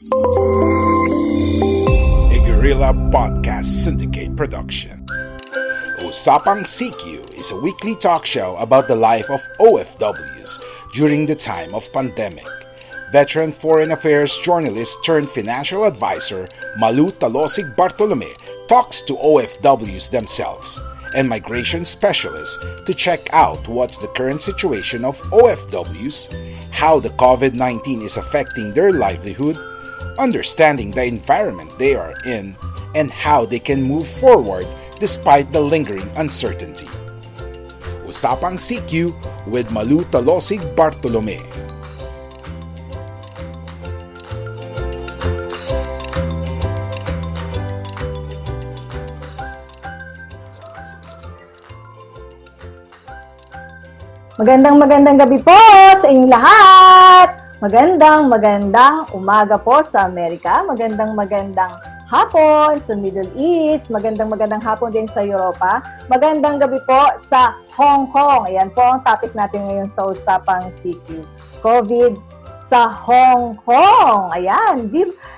A Guerrilla Podcast Syndicate production. Usapang CQ is a weekly talk show about the life of OFWs during the time of pandemic. Veteran foreign affairs journalist turned financial advisor Malu Talosig Bartolome talks to OFWs themselves and migration specialists to check out what's the current situation of OFWs, how the COVID 19 is affecting their livelihood, understanding the environment they are in, and how they can move forward despite the lingering uncertainty. Usapang CQ with Malu Talosig Bartolome. Magandang magandang gabi po sa inyong lahat! Magandang magandang umaga po sa Amerika. Magandang magandang hapon sa Middle East. Magandang magandang hapon din sa Europa. Magandang gabi po sa Hong Kong. Ayan po ang topic natin ngayon sa Usapang CQ. COVID sa Hong Kong. Ayan.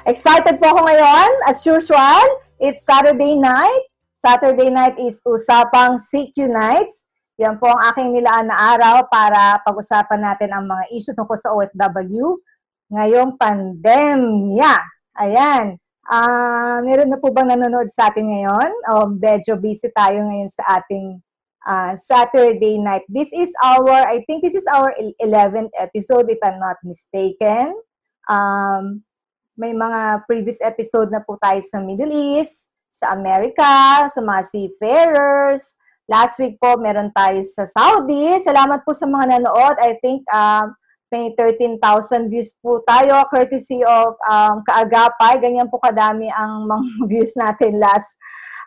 Excited po ako ngayon. As usual, it's Saturday night. Saturday night is Usapang CQ Nights. Yan po ang aking nilaan na araw para pag-usapan natin ang mga issue tungkol sa OFW ngayong pandemya. Ayan. Uh, meron na po bang nanonood sa atin ngayon? O medyo busy tayo ngayon sa ating uh, Saturday night. This is our, I think this is our 11th episode if I'm not mistaken. Um, may mga previous episode na po tayo sa Middle East, sa Amerika, sa mga seafarers, Last week po, meron tayo sa Saudi. Salamat po sa mga nanood. I think um, may 13,000 views po tayo courtesy of um, Kaagapay. Ganyan po kadami ang mga views natin last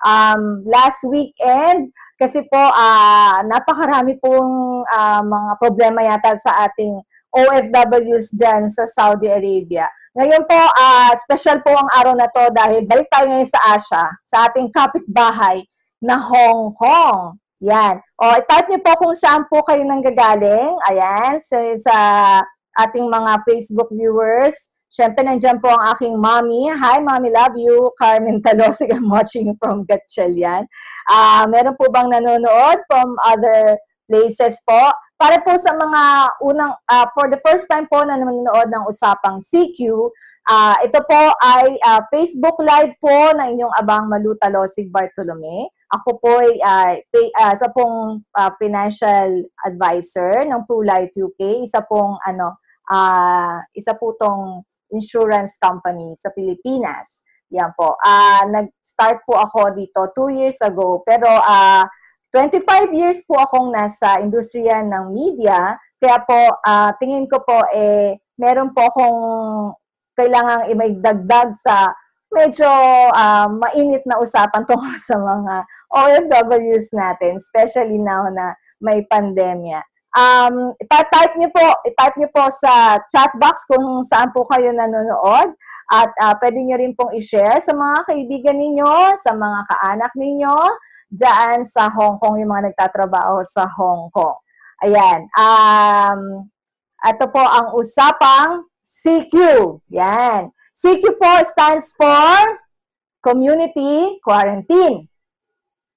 um, last weekend. Kasi po, uh, napakarami pong uh, mga problema yata sa ating OFWs dyan sa Saudi Arabia. Ngayon po, uh, special po ang araw na to dahil balik tayo ngayon sa Asia, sa ating kapitbahay na Hong Kong. Yan. O, type niyo po kung saan po kayo nanggagaling. Ayan, sa, sa ating mga Facebook viewers. Siyempre, nandiyan po ang aking mommy. Hi, mommy, love you. Carmen Talosig, I'm watching from Gatchalian. Uh, meron po bang nanonood from other places po? Para po sa mga unang, uh, for the first time po na nanonood ng Usapang CQ, Uh, ito po ay uh, Facebook Live po na inyong abang Maluta Losig Bartolome. Ako po ay uh, uh, sa pong uh, financial advisor ng ProLife UK, isa pong ano uh, isa po tong insurance company sa Pilipinas. Yan po. Uh, nag-start po ako dito two years ago, pero uh, 25 years po akong nasa industriya ng media, kaya po uh, tingin ko po eh meron po akong kailangang i-dagdag sa medyo uh, mainit na usapan tungkol sa mga OFWs natin, especially now na may pandemya. Um, ipa-type niyo po, i-type niyo po sa chat box kung saan po kayo nanonood at uh, pwede niyo rin pong i-share sa mga kaibigan ninyo, sa mga kaanak ninyo diyan sa Hong Kong, yung mga nagtatrabaho sa Hong Kong. Ayan. Um, ito po ang usapang CQ. Yan. CQ po stands for Community Quarantine.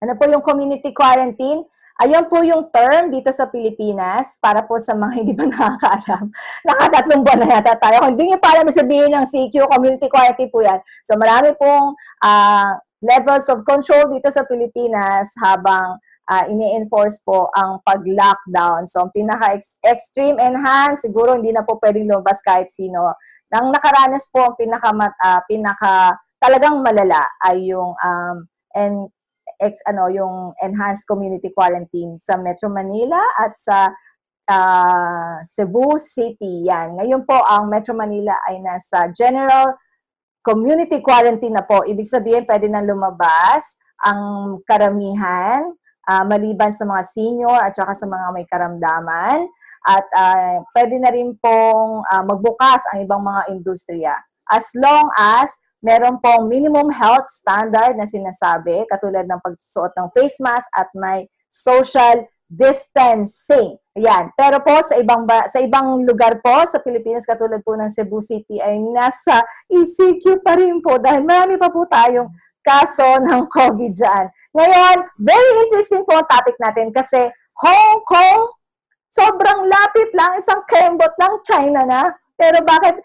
Ano po yung Community Quarantine? Ayun po yung term dito sa Pilipinas para po sa mga hindi pa nakakaalam. Nakatatlong buwan na yata tayo. Kung hindi nyo pa alam sabihin ng CQ, community quarantine po yan. So marami pong uh, levels of control dito sa Pilipinas habang uh, ini-enforce po ang pag-lockdown. So, ang pinaka-extreme enhance, siguro hindi na po pwedeng lumabas kahit sino. Nang nakaranas po, ang pinaka, uh, pinaka talagang malala ay yung um, and ex ano yung enhanced community quarantine sa Metro Manila at sa uh, Cebu City yan. Ngayon po ang Metro Manila ay nasa general community quarantine na po. Ibig sabihin pwede nang lumabas ang karamihan uh, maliban sa mga senior at saka sa mga may karamdaman at uh, pwede na rin pong uh, magbukas ang ibang mga industriya as long as meron pong minimum health standard na sinasabi, katulad ng pagsuot ng face mask at may social distancing. Ayan. Pero po sa ibang ba, sa ibang lugar po sa Pilipinas katulad po ng Cebu City ay nasa ECQ pa rin po dahil marami pa po tayong kaso ng COVID dyan. Ngayon, very interesting po ang topic natin kasi Hong Kong, sobrang lapit lang, isang kembot lang China na. Pero bakit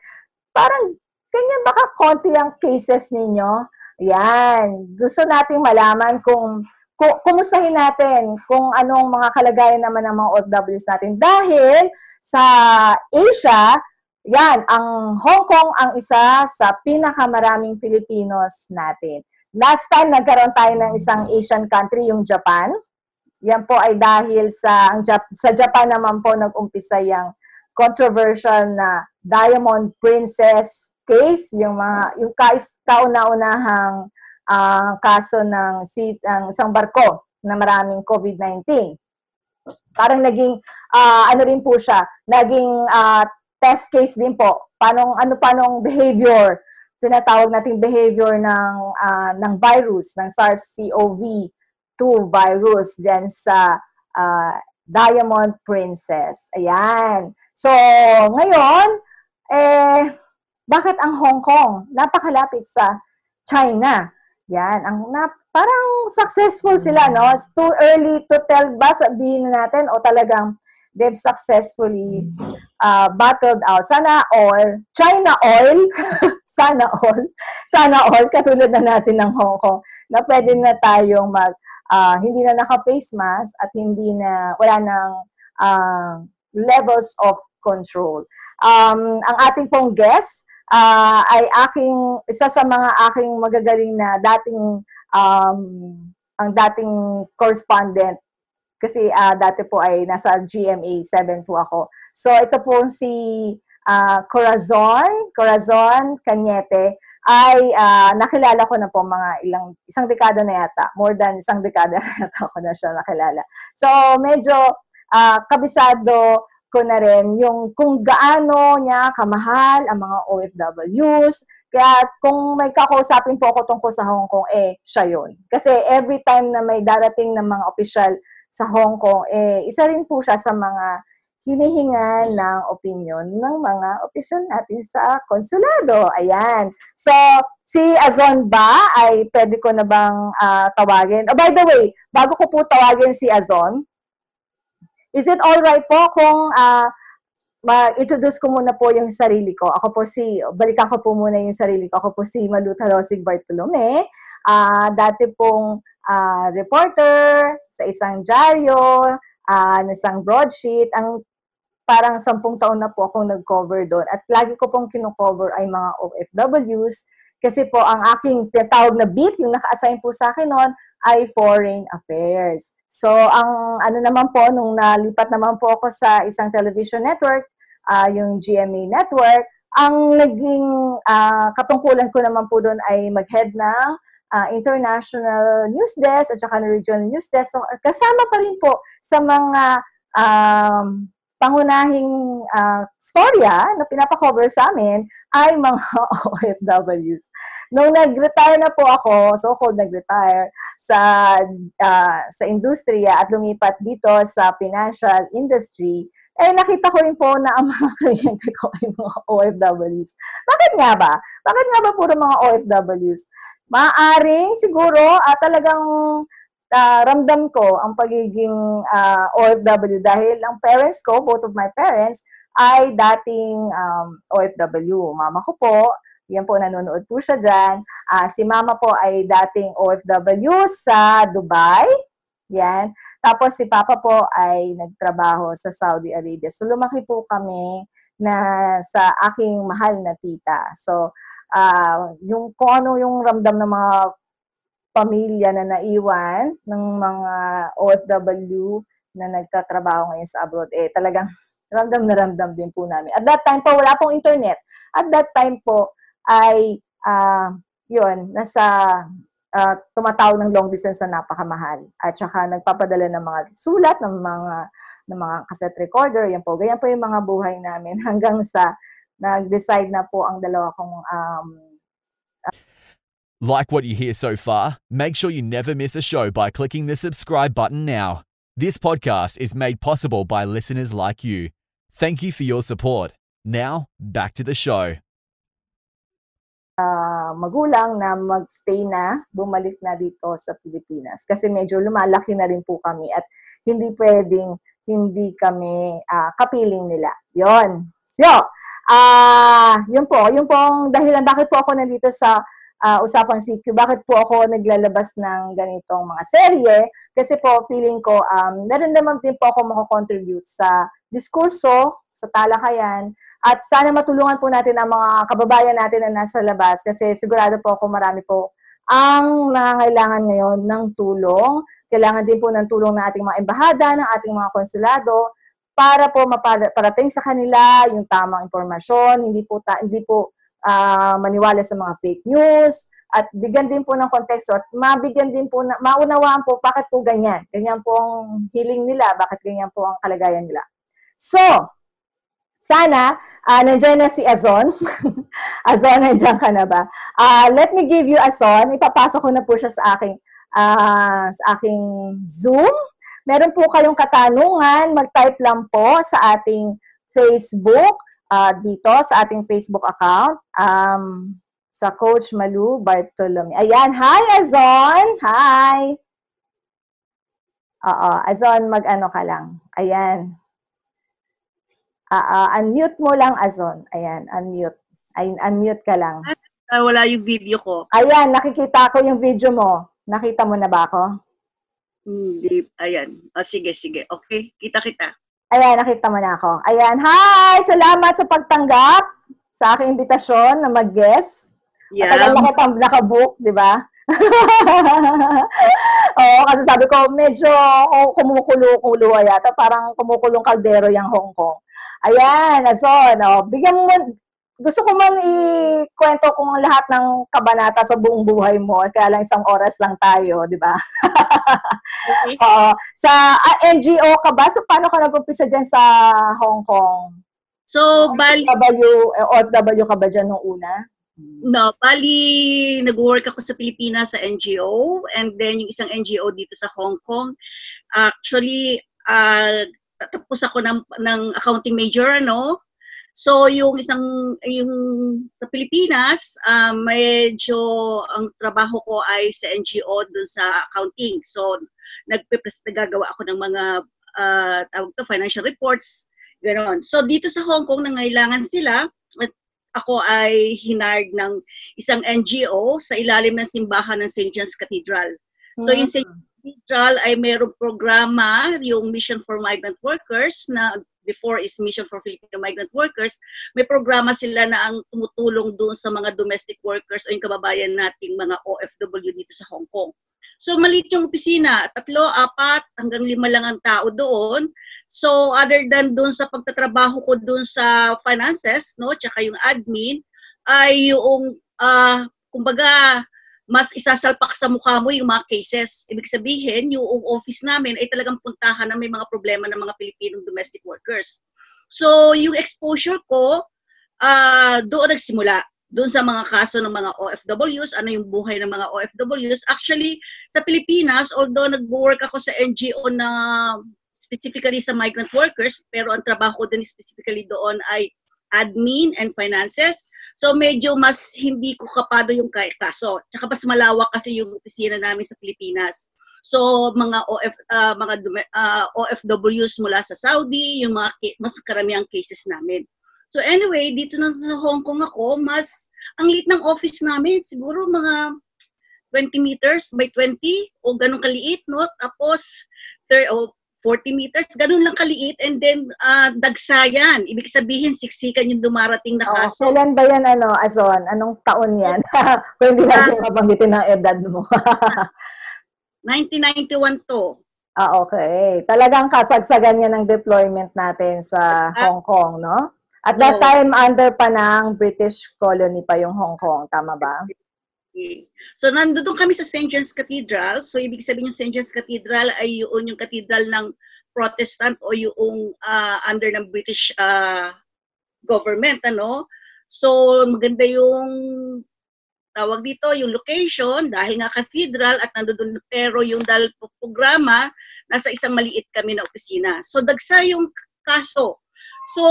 parang Ganyan baka konti ang cases ninyo? Yan. Gusto nating malaman kung, kung kumustahin natin kung anong mga kalagayan naman ng mga OFWs natin. Dahil sa Asia, yan, ang Hong Kong ang isa sa pinakamaraming Pilipinos natin. Last time, nagkaroon tayo ng isang Asian country, yung Japan. Yan po ay dahil sa, ang Jap- sa Japan naman po nag-umpisa yung controversial na Diamond Princess case, yung mga yung kais kauna-unahang uh, kaso ng si ang isang barko na maraming COVID-19. Parang naging uh, ano rin po siya, naging uh, test case din po. Paano ano paano behavior tinatawag nating behavior ng uh, ng virus ng SARS-CoV-2 virus diyan sa uh, Diamond Princess. Ayan. So, ngayon eh bakit ang Hong Kong? Napakalapit sa China. Yan, ang na, parang successful sila, no? It's too early to tell ba sabihin natin o talagang they've successfully uh, battled out. Sana all, China all, sana all, sana all, katulad na natin ng Hong Kong, na pwede na tayong mag, uh, hindi na naka-face mask at hindi na, wala nang uh, levels of control. Um, ang ating pong guest, uh, ay aking isa sa mga aking magagaling na dating um, ang dating correspondent kasi uh, dati po ay nasa GMA 7 po ako. So ito po si uh, Corazon, Corazon Cañete ay uh, nakilala ko na po mga ilang isang dekada na yata. More than isang dekada na yata ako na siya nakilala. So medyo uh, kabisado ko na rin yung kung gaano niya kamahal ang mga OFWs. Kaya kung may kakausapin po ako tungkol sa Hong Kong, eh, siya yun. Kasi every time na may darating ng mga opisyal sa Hong Kong, eh, isa rin po siya sa mga hinihinga ng opinion ng mga opisyal natin sa konsulado. Ayan. So, si Azon ba ay pwede ko na bang uh, tawagin? Oh, by the way, bago ko po tawagin si Azon, Is it all right po kung uh, ma-introduce ko muna po yung sarili ko. Ako po si, balikan ko po muna yung sarili ko. Ako po si Maluta Rosig Bartolome. Uh, dati pong uh, reporter sa isang dyaryo, uh, na isang broadsheet. Ang parang sampung taon na po akong nag-cover doon. At lagi ko pong kino-cover ay mga OFWs. Kasi po ang aking tinatawag na beat, yung naka-assign po sa akin noon, ay foreign affairs. So, ang ano naman po, nung nalipat naman po ako sa isang television network, uh, yung GMA network, ang naging uh, katungkulan ko naman po doon ay mag-head ng uh, international news desk at saka regional news desk. So, kasama pa rin po sa mga um, pangunahing uh, storya na pinapakover sa amin ay mga OFWs. Nung nag-retire na po ako, so-called nag-retire sa uh, sa industriya at lumipat dito sa financial industry, eh nakita ko rin po na ang mga kliyente ko ay mga OFWs. Bakit nga ba? Bakit nga ba puro mga OFWs? Maaring siguro uh, talagang uh, ramdam ko ang pagiging uh, OFW dahil ang parents ko, both of my parents, ay dating um, OFW. Mama ko po, yan po, nanonood po siya dyan. Uh, si mama po ay dating OFW sa Dubai. Yan. Tapos si papa po ay nagtrabaho sa Saudi Arabia. So lumaki po kami na sa aking mahal na tita. So uh, yung kung ano yung ramdam ng mga pamilya na naiwan ng mga OFW na nagtatrabaho ngayon sa abroad, eh talagang ramdam na ramdam din po namin. At that time po, wala pong internet. At that time po, ay, uh, yun, nasa uh, tumatawag ng long distance na napakamahal. At saka nagpapadala ng mga sulat, ng mga ng mga cassette recorder, yan po. Ganyan po yung mga buhay namin hanggang sa nag-decide na po ang dalawa kong um, Like what you hear so far? Make sure you never miss a show by clicking the subscribe button now. This podcast is made possible by listeners like you. Thank you for your support. Now, back to the show. Uh, magulang na magstay na, bumalik na dito sa Pilipinas. Kasi medyo lumalaki na rin po kami at hindi pwedeng hindi kami uh, kapiling nila. Yon. So, ah, uh, yun po, yun pong dahilan bakit po ako nandito sa uh, Usapang CQ, bakit po ako naglalabas ng ganitong mga serye? Kasi po, feeling ko, um, meron naman din po ako makakontribute sa diskurso, sa talakayan, at sana matulungan po natin ang mga kababayan natin na nasa labas kasi sigurado po ako marami po ang nangangailangan ngayon ng tulong. Kailangan din po ng tulong ng ating mga embahada, ng ating mga konsulado, para po maparating sa kanila yung tamang impormasyon, hindi po ta- hindi po uh, maniwala sa mga fake news, at bigyan din po ng konteksto at mabigyan din po, na, maunawaan po bakit po ganyan. Ganyan po ang healing nila, bakit ganyan po ang kalagayan nila. So, sana, uh, nandiyan na si Azon. Azon, nandiyan ka na ba? Uh, let me give you Azon. Ipapasok ko na po siya sa aking, uh, sa aking Zoom. Meron po kayong katanungan, mag-type lang po sa ating Facebook uh, dito sa ating Facebook account. Um, sa Coach Malu Bartolome. Ayan, hi Azon! Hi! Oo, Azon, mag-ano ka lang. Ayan. Uh, uh, unmute mo lang, Azon. Ayan, unmute. Ay, unmute ka lang. Uh, wala yung video ko. Ayan, nakikita ko yung video mo. Nakita mo na ba ako? Hindi. Hmm, ayan. Oh, sige, sige. Okay, kita-kita. Ayan, nakita mo na ako. Ayan, hi! Salamat sa pagtanggap sa aking imbitasyon na mag-guest. Yeah. Matagal na kitang nakabook, di ba? Oo, kasi sabi ko, medyo oh, kumukulo-kulo yata. Parang kumukulong kaldero yung Hong Kong. Ayan, so, no, bigyan mo, gusto ko man ikwento kung lahat ng kabanata sa buong buhay mo, kaya lang isang oras lang tayo, di ba? okay. Oo. Sa uh, ah, NGO ka ba? So, paano ka nag-umpisa dyan sa Hong Kong? So, bali... OFW, eh, OFW ka ba dyan nung una? No, bali nag-work ako sa Pilipinas sa NGO and then yung isang NGO dito sa Hong Kong. Actually, uh, tapos ako ng, ng accounting major, ano, So yung isang yung sa Pilipinas, uh, medyo ang trabaho ko ay sa NGO dun sa accounting. So nagpe-press nagagawa ako ng mga uh, tawag to financial reports, ganoon. So dito sa Hong Kong nangailangan sila at ako ay hinard ng isang NGO sa ilalim ng simbahan ng St. John's Cathedral. So yung St. Cathedral ay mayroong programa, yung Mission for Migrant Workers na before is Mission for Filipino Migrant Workers, may programa sila na ang tumutulong doon sa mga domestic workers o yung kababayan nating mga OFW dito sa Hong Kong. So maliit yung opisina, tatlo, apat, hanggang lima lang ang tao doon. So other than doon sa pagtatrabaho ko doon sa finances, no, tsaka yung admin, ay yung, uh, kumbaga, mas isasalpak sa mukha mo yung mga cases. Ibig sabihin, yung office namin ay talagang puntahan na may mga problema ng mga Pilipinong domestic workers. So, yung exposure ko, uh, doon nagsimula. Doon sa mga kaso ng mga OFWs, ano yung buhay ng mga OFWs. Actually, sa Pilipinas, although nag-work ako sa NGO na specifically sa migrant workers, pero ang trabaho ko din specifically doon ay admin and finances. So medyo mas hindi ko kapado yung kaso. Tsaka mas malawak kasi yung opisina namin sa Pilipinas. So mga OF uh, mga uh, OFWs mula sa Saudi, yung mga mas karamihang cases namin. So anyway, dito na sa Hong Kong ako, mas ang liit ng office namin, siguro mga 20 meters by 20 o ganun kaliit, no? Tapos ter, o 40 meters, ganun lang kaliit and then uh, dagsayan. Ibig sabihin, siksikan yung dumarating na kaso. Oh, kailan ba yan, ano, Azon? Anong taon yan? Kung hindi natin uh, mabanggitin ang edad mo. 1991 to. Ah, okay. Talagang kasagsagan niya ng deployment natin sa Hong Kong, no? At that time, under pa ng British colony pa yung Hong Kong. Tama ba? So, nandoon kami sa St. John's Cathedral. So, ibig sabihin yung St. John's Cathedral ay yun yung cathedral ng Protestant o yung uh, under ng British uh, government, ano? So, maganda yung tawag dito, yung location, dahil nga cathedral at nandoon pero yung dahil programa, nasa isang maliit kami na opisina. So, dagsa yung kaso. So,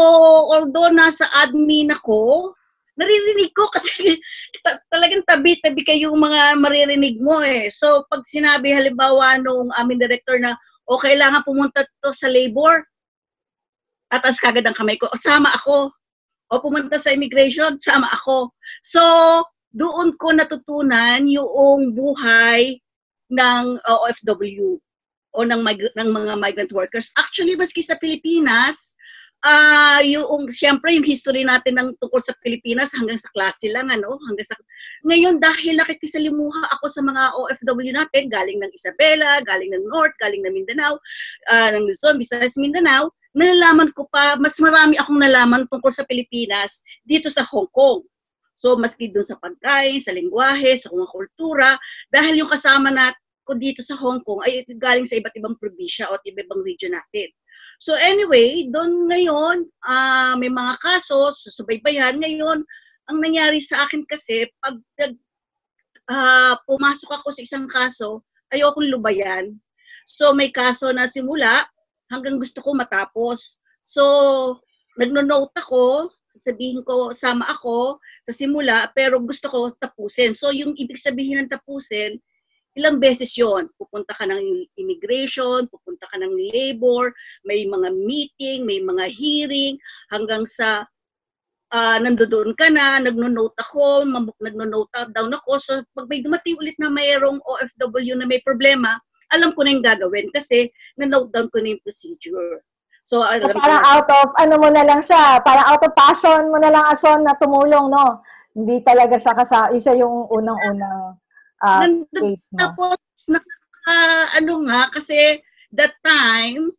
although nasa admin ako, naririnig ko kasi talagang tabi-tabi kayo mga maririnig mo eh. So, pag sinabi halimbawa nung aming director na, o oh, kailangan pumunta to sa labor, atas kagad ang kamay ko, o sama ako. O pumunta sa immigration, sama ako. So, doon ko natutunan yung buhay ng uh, OFW o ng, mig- ng mga migrant workers. Actually, maski sa Pilipinas, uh, yung siyempre yung history natin ng tungkol sa Pilipinas hanggang sa klase lang ano? Hanggang sa ngayon dahil nakikisalimuha ako sa mga OFW natin galing ng Isabela galing ng North galing ng Mindanao uh, ng Luzon Visayas Mindanao nalalaman ko pa mas marami akong nalaman tungkol sa Pilipinas dito sa Hong Kong. So maski doon sa pagkain sa lengguwahe sa mga kultura dahil yung kasama nat ko dito sa Hong Kong ay galing sa iba't ibang probinsya o iba't ibang region natin So anyway, doon ngayon, uh, may mga kaso, susubaybayan. Ngayon, ang nangyari sa akin kasi, pag uh, pumasok ako sa isang kaso, ayokong lubayan. So may kaso na simula, hanggang gusto ko matapos. So, nagno-note ako, sabihin ko, sama ako sa simula, pero gusto ko tapusin. So, yung ibig sabihin ng tapusin, ilang beses yon Pupunta ka ng immigration, pupunta ka ng labor, may mga meeting, may mga hearing, hanggang sa uh, nandoon ka na, nagno-note ako, nagno-note down ako. So, pag may dumating ulit na mayroong OFW na may problema, alam ko na yung gagawin kasi na-note down ko na yung procedure. So, alam so, parang na, out of, ano mo na lang siya, parang out of passion mo na lang ason na tumulong, no? Hindi talaga siya kasama, siya yung unang-unang uh, case mo? Tapos, na, uh, ano nga, kasi that time,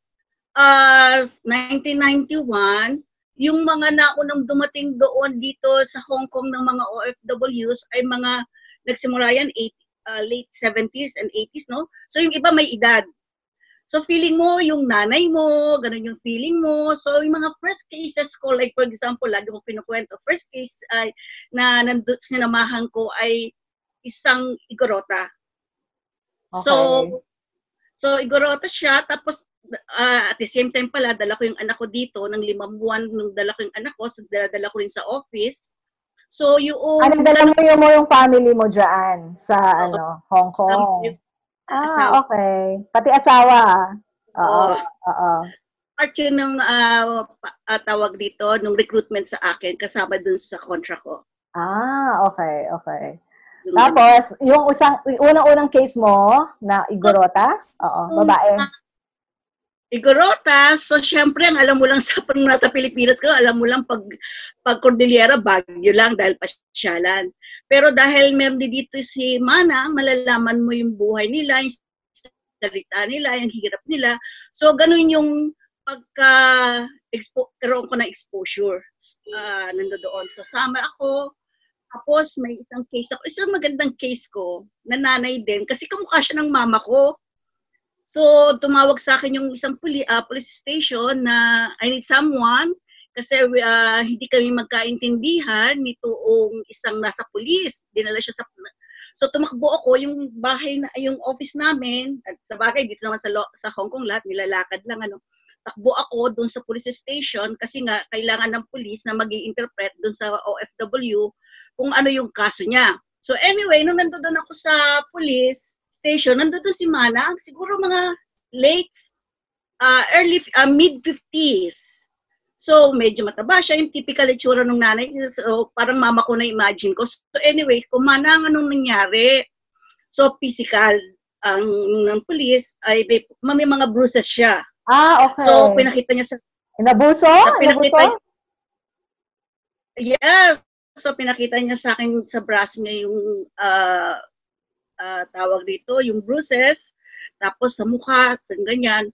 uh, 1991, yung mga naunang dumating doon dito sa Hong Kong ng mga OFWs ay mga nagsimula yan 8, uh, late 70s and 80s, no? So yung iba may edad. So feeling mo, yung nanay mo, ganun yung feeling mo. So yung mga first cases ko, like for example, lagi mo pinukwento, first case ay na nandun, sinamahan ko ay isang igorota. Okay. So, so igorota siya, tapos uh, at the same time pala, dala ko yung anak ko dito, ng limang buwan, nung dala ko yung anak ko, so dala, dala ko rin sa office. So, yung... Ano, dala mo yung, mo yung family mo dyan sa, oh, ano, Hong Kong? ah, asawa. okay. Pati asawa. Oo. Oo. Part yun ng uh, tawag dito, nung recruitment sa akin, kasama dun sa contract ko. Ah, okay, okay. Tapos, yung usang, unang-unang case mo na Igorota, oo, babae. Igorota, so syempre, ang alam mo lang sa pag nasa Pilipinas ka, alam mo lang pag, pag Cordillera, Baguio lang dahil pasyalan. Pero dahil meron din dito si Mana, malalaman mo yung buhay nila, yung salita nila, yung hirap nila. So, ganun yung pagka expo, karoon ko na exposure uh, nandoon. So, sama ako, tapos may isang case ako, isang magandang case ko, na nanay din, kasi kamukha siya ng mama ko. So, tumawag sa akin yung isang puli, uh, police station na I need someone kasi uh, hindi kami magkaintindihan nitoong isang nasa pulis. Dinala siya sa So tumakbo ako yung bahay na yung office namin at sa bagay dito naman sa sa Hong Kong lahat nilalakad lang ano. Takbo ako doon sa police station kasi nga kailangan ng pulis na magi-interpret doon sa OFW kung ano yung kaso niya. So anyway, nung nandoon ako sa police, station, nandun si Manang, siguro mga late, uh, early, uh, mid-50s. So, medyo mataba siya, yung typical itsura ng nanay. So, parang mama ko na imagine ko. So, anyway, kung manang anong nangyari, so physical ang ng police ay may, may mga bruises siya. Ah, okay. So, pinakita niya sa... Inabuso? Pinakita, Inabuso? Yes. So, pinakita niya sa akin sa braso niya yung uh, uh, tawag dito, yung bruises, tapos sa mukha, sa ganyan.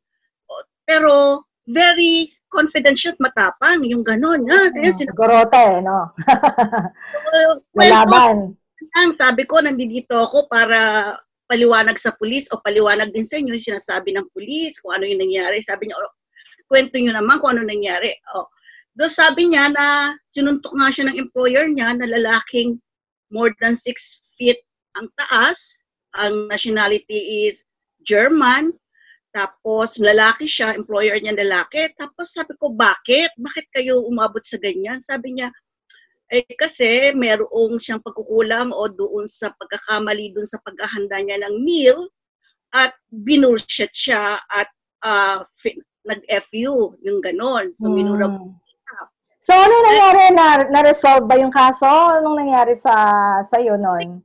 Pero, very confident at matapang, yung ganon. Ah, kaya sila... Gorota eh, no? well, Malaban. Ang sabi ko, nandito ako para paliwanag sa pulis o paliwanag din sa inyo yung sinasabi ng pulis, kung ano yung nangyari. Sabi niya, oh, kwento nyo naman kung ano nangyari. Oh, doon sabi niya na sinuntok nga siya ng employer niya na lalaking more than 6 feet ang taas. Ang nationality is German. Tapos lalaki siya, employer niya lalaki. Tapos sabi ko, bakit? Bakit kayo umabot sa ganyan? Sabi niya, eh kasi merong siyang pagkukulang o doon sa pagkakamali doon sa paghahanda niya ng meal at binulshit siya at uh, nag-FU, yung ganon. So, hmm. So, ano nangyari? Na, na-resolve ba yung kaso? Anong nangyari sa sa'yo noon?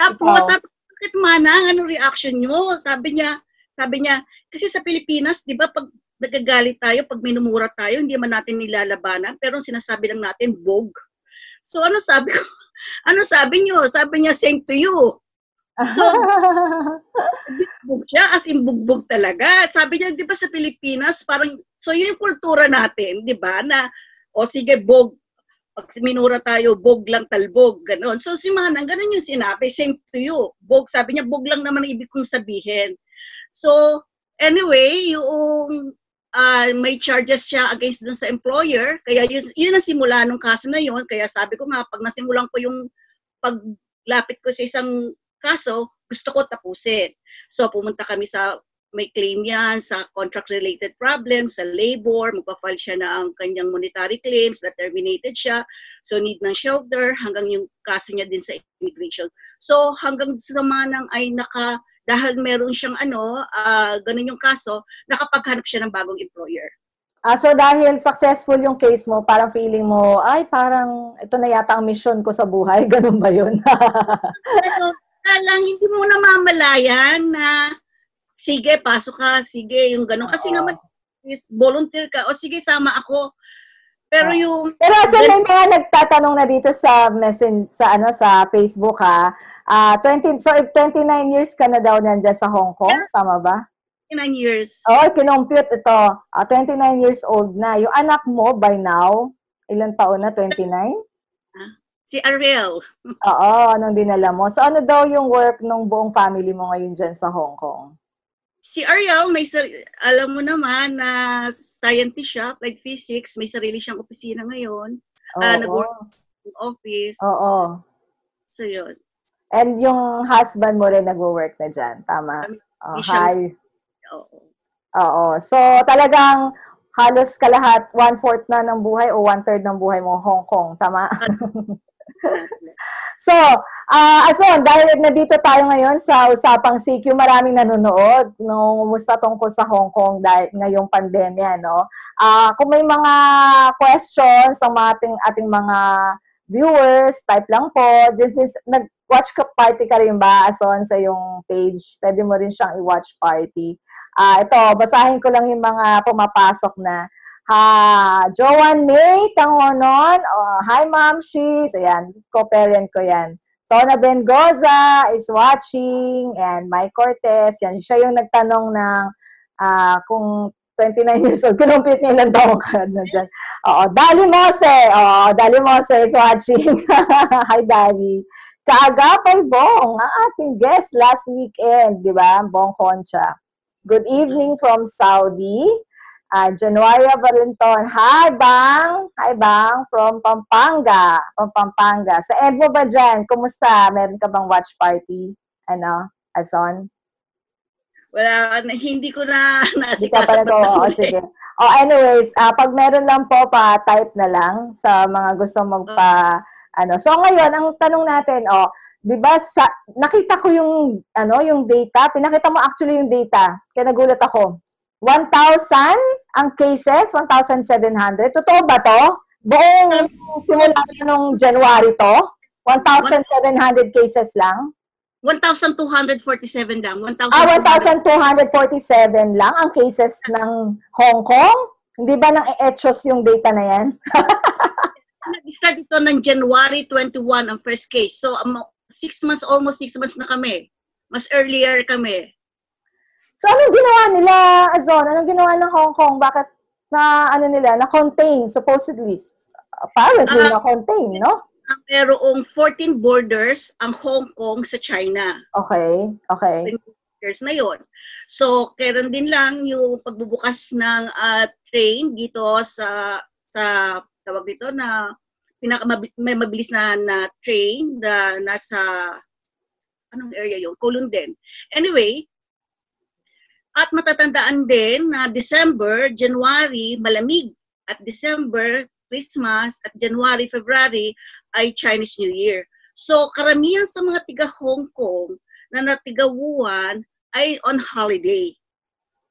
Tapos, sabi bakit manang? Ano reaction nyo? Sabi niya, sabi niya, kasi sa Pilipinas, di ba, pag nagagalit tayo, pag minumura tayo, hindi man natin nilalabanan, pero sinasabi lang natin, bog. So, ano sabi ko? Ano sabi niyo? Sabi niya, same to you. So, bugbog siya, as in bugbog talaga. Sabi niya, di ba sa Pilipinas, parang, so yun yung kultura natin, di ba, na o sige, bog, pag minura tayo, bog lang talbog, gano'n. So si Manang, gano'n yung sinabi, same to you. Bog, sabi niya, bog lang naman ibig kong sabihin. So, anyway, yung uh, may charges siya against dun sa employer, kaya yun, yun ang simula ng kaso na yun, kaya sabi ko nga, pag nasimulan ko yung paglapit ko sa isang kaso, gusto ko tapusin. So, pumunta kami sa may claim yan sa contract-related problems, sa labor, magpa-file siya na ang kanyang monetary claims na terminated siya, so need ng shelter, hanggang yung kaso niya din sa immigration. So hanggang sa manang ay naka, dahil meron siyang ano, uh, ganun yung kaso, nakapaghanap siya ng bagong employer. Ah, so dahil successful yung case mo, parang feeling mo, ay parang ito na yata ang mission ko sa buhay, ganun ba yun? ano, lang, hindi mo namamalayan na sige, pasok ka, sige, yung ganun. Kasi nga, is volunteer ka, o sige, sama ako. Pero yung... Pero sa may mga nagtatanong na dito sa messen, sa ano sa Facebook ha, uh, ah, 20, so 29 years ka na daw nandiyan sa Hong Kong, yeah. tama ba? 29 years. Oo, oh, kinompute ito. Uh, ah, 29 years old na. Yung anak mo by now, ilang taon na? 29? Si Ariel. Oo, anong dinala mo? So ano daw yung work ng buong family mo ngayon dyan sa Hong Kong? Si Ariel, may alam mo naman na scientist siya, like physics, may sarili siyang opisina ngayon. Oo. Uh, nag-work office. Oo. So, yun. And yung husband mo rin nag-work na dyan, tama? Oh, hi. Oo. Oo. So, talagang halos kalahat, one-fourth na ng buhay o one-third ng buhay mo, Hong Kong, tama? So, uh, Ason, dahil na dito tayo ngayon sa Usapang CQ, maraming nanonood no, kumusta tungkol sa Hong Kong dahil ngayong pandemya, no? Uh, kung may mga questions sa ating, ating mga viewers, type lang po. This is, nag-watch ka party ka rin ba, Ason, sa yung page? Pwede mo rin siyang i-watch party. Uh, ito, basahin ko lang yung mga pumapasok na Ha, Joan May Tangonon. Oh, hi, Ma'am She's. Ayan, co-parent ko yan. Tona Bengoza is watching. And Mike Cortez. Yan, siya yung nagtanong ng uh, kung 29 years old. Kinumpit niya ilang taong ka na dyan. Oo, Dali Mose. Oo, Dali Mose is watching. hi, Dali. Kaagapay Bong, ang ating guest last weekend, di ba? Bong Concha. Good evening from Saudi. Uh, Januaria Valenton. Hi, Bang! Hi, Bang! From Pampanga. From Pampanga. Sa end mo ba dyan? Kumusta? Meron ka bang watch party? Ano? Azon? Wala, hindi ko na nasikaso. Hindi ka sige. Oh, anyways, uh, pag meron lang po, pa-type na lang sa mga gusto magpa, ano. So, ngayon, ang tanong natin, oh, 'di ba, sa nakita ko yung ano, yung data, pinakita mo actually yung data. Kaya nagulat ako. 1,000 ang cases, 1,700. Totoo ba to? Buong simula nung January to? 1,700 cases lang? 1,247 lang. 1,247 Ah, 1,247 lang ang cases ng Hong Kong? Hindi ba nang e-etchos yung data na yan? Nag-start ito ng January 21 ang first case. So, um, six months, almost six months na kami. Mas earlier kami. So, anong ginawa nila, Azon? Anong ginawa ng Hong Kong? Bakit na, ano nila, na-contain, supposedly? Apparently, Ah. na-contain, no? Ang merong 14 borders ang Hong Kong sa China. Okay, okay. years na yon. So, kailan din lang yung pagbubukas ng ah, train dito sa sa tawag dito na pinaka may mabilis na na train na nasa anong area yung Kowloon din. Anyway, at matatandaan din na December, January, malamig. At December, Christmas, at January, February ay Chinese New Year. So, karamihan sa mga tiga Hong Kong na natiga Wuhan ay on holiday.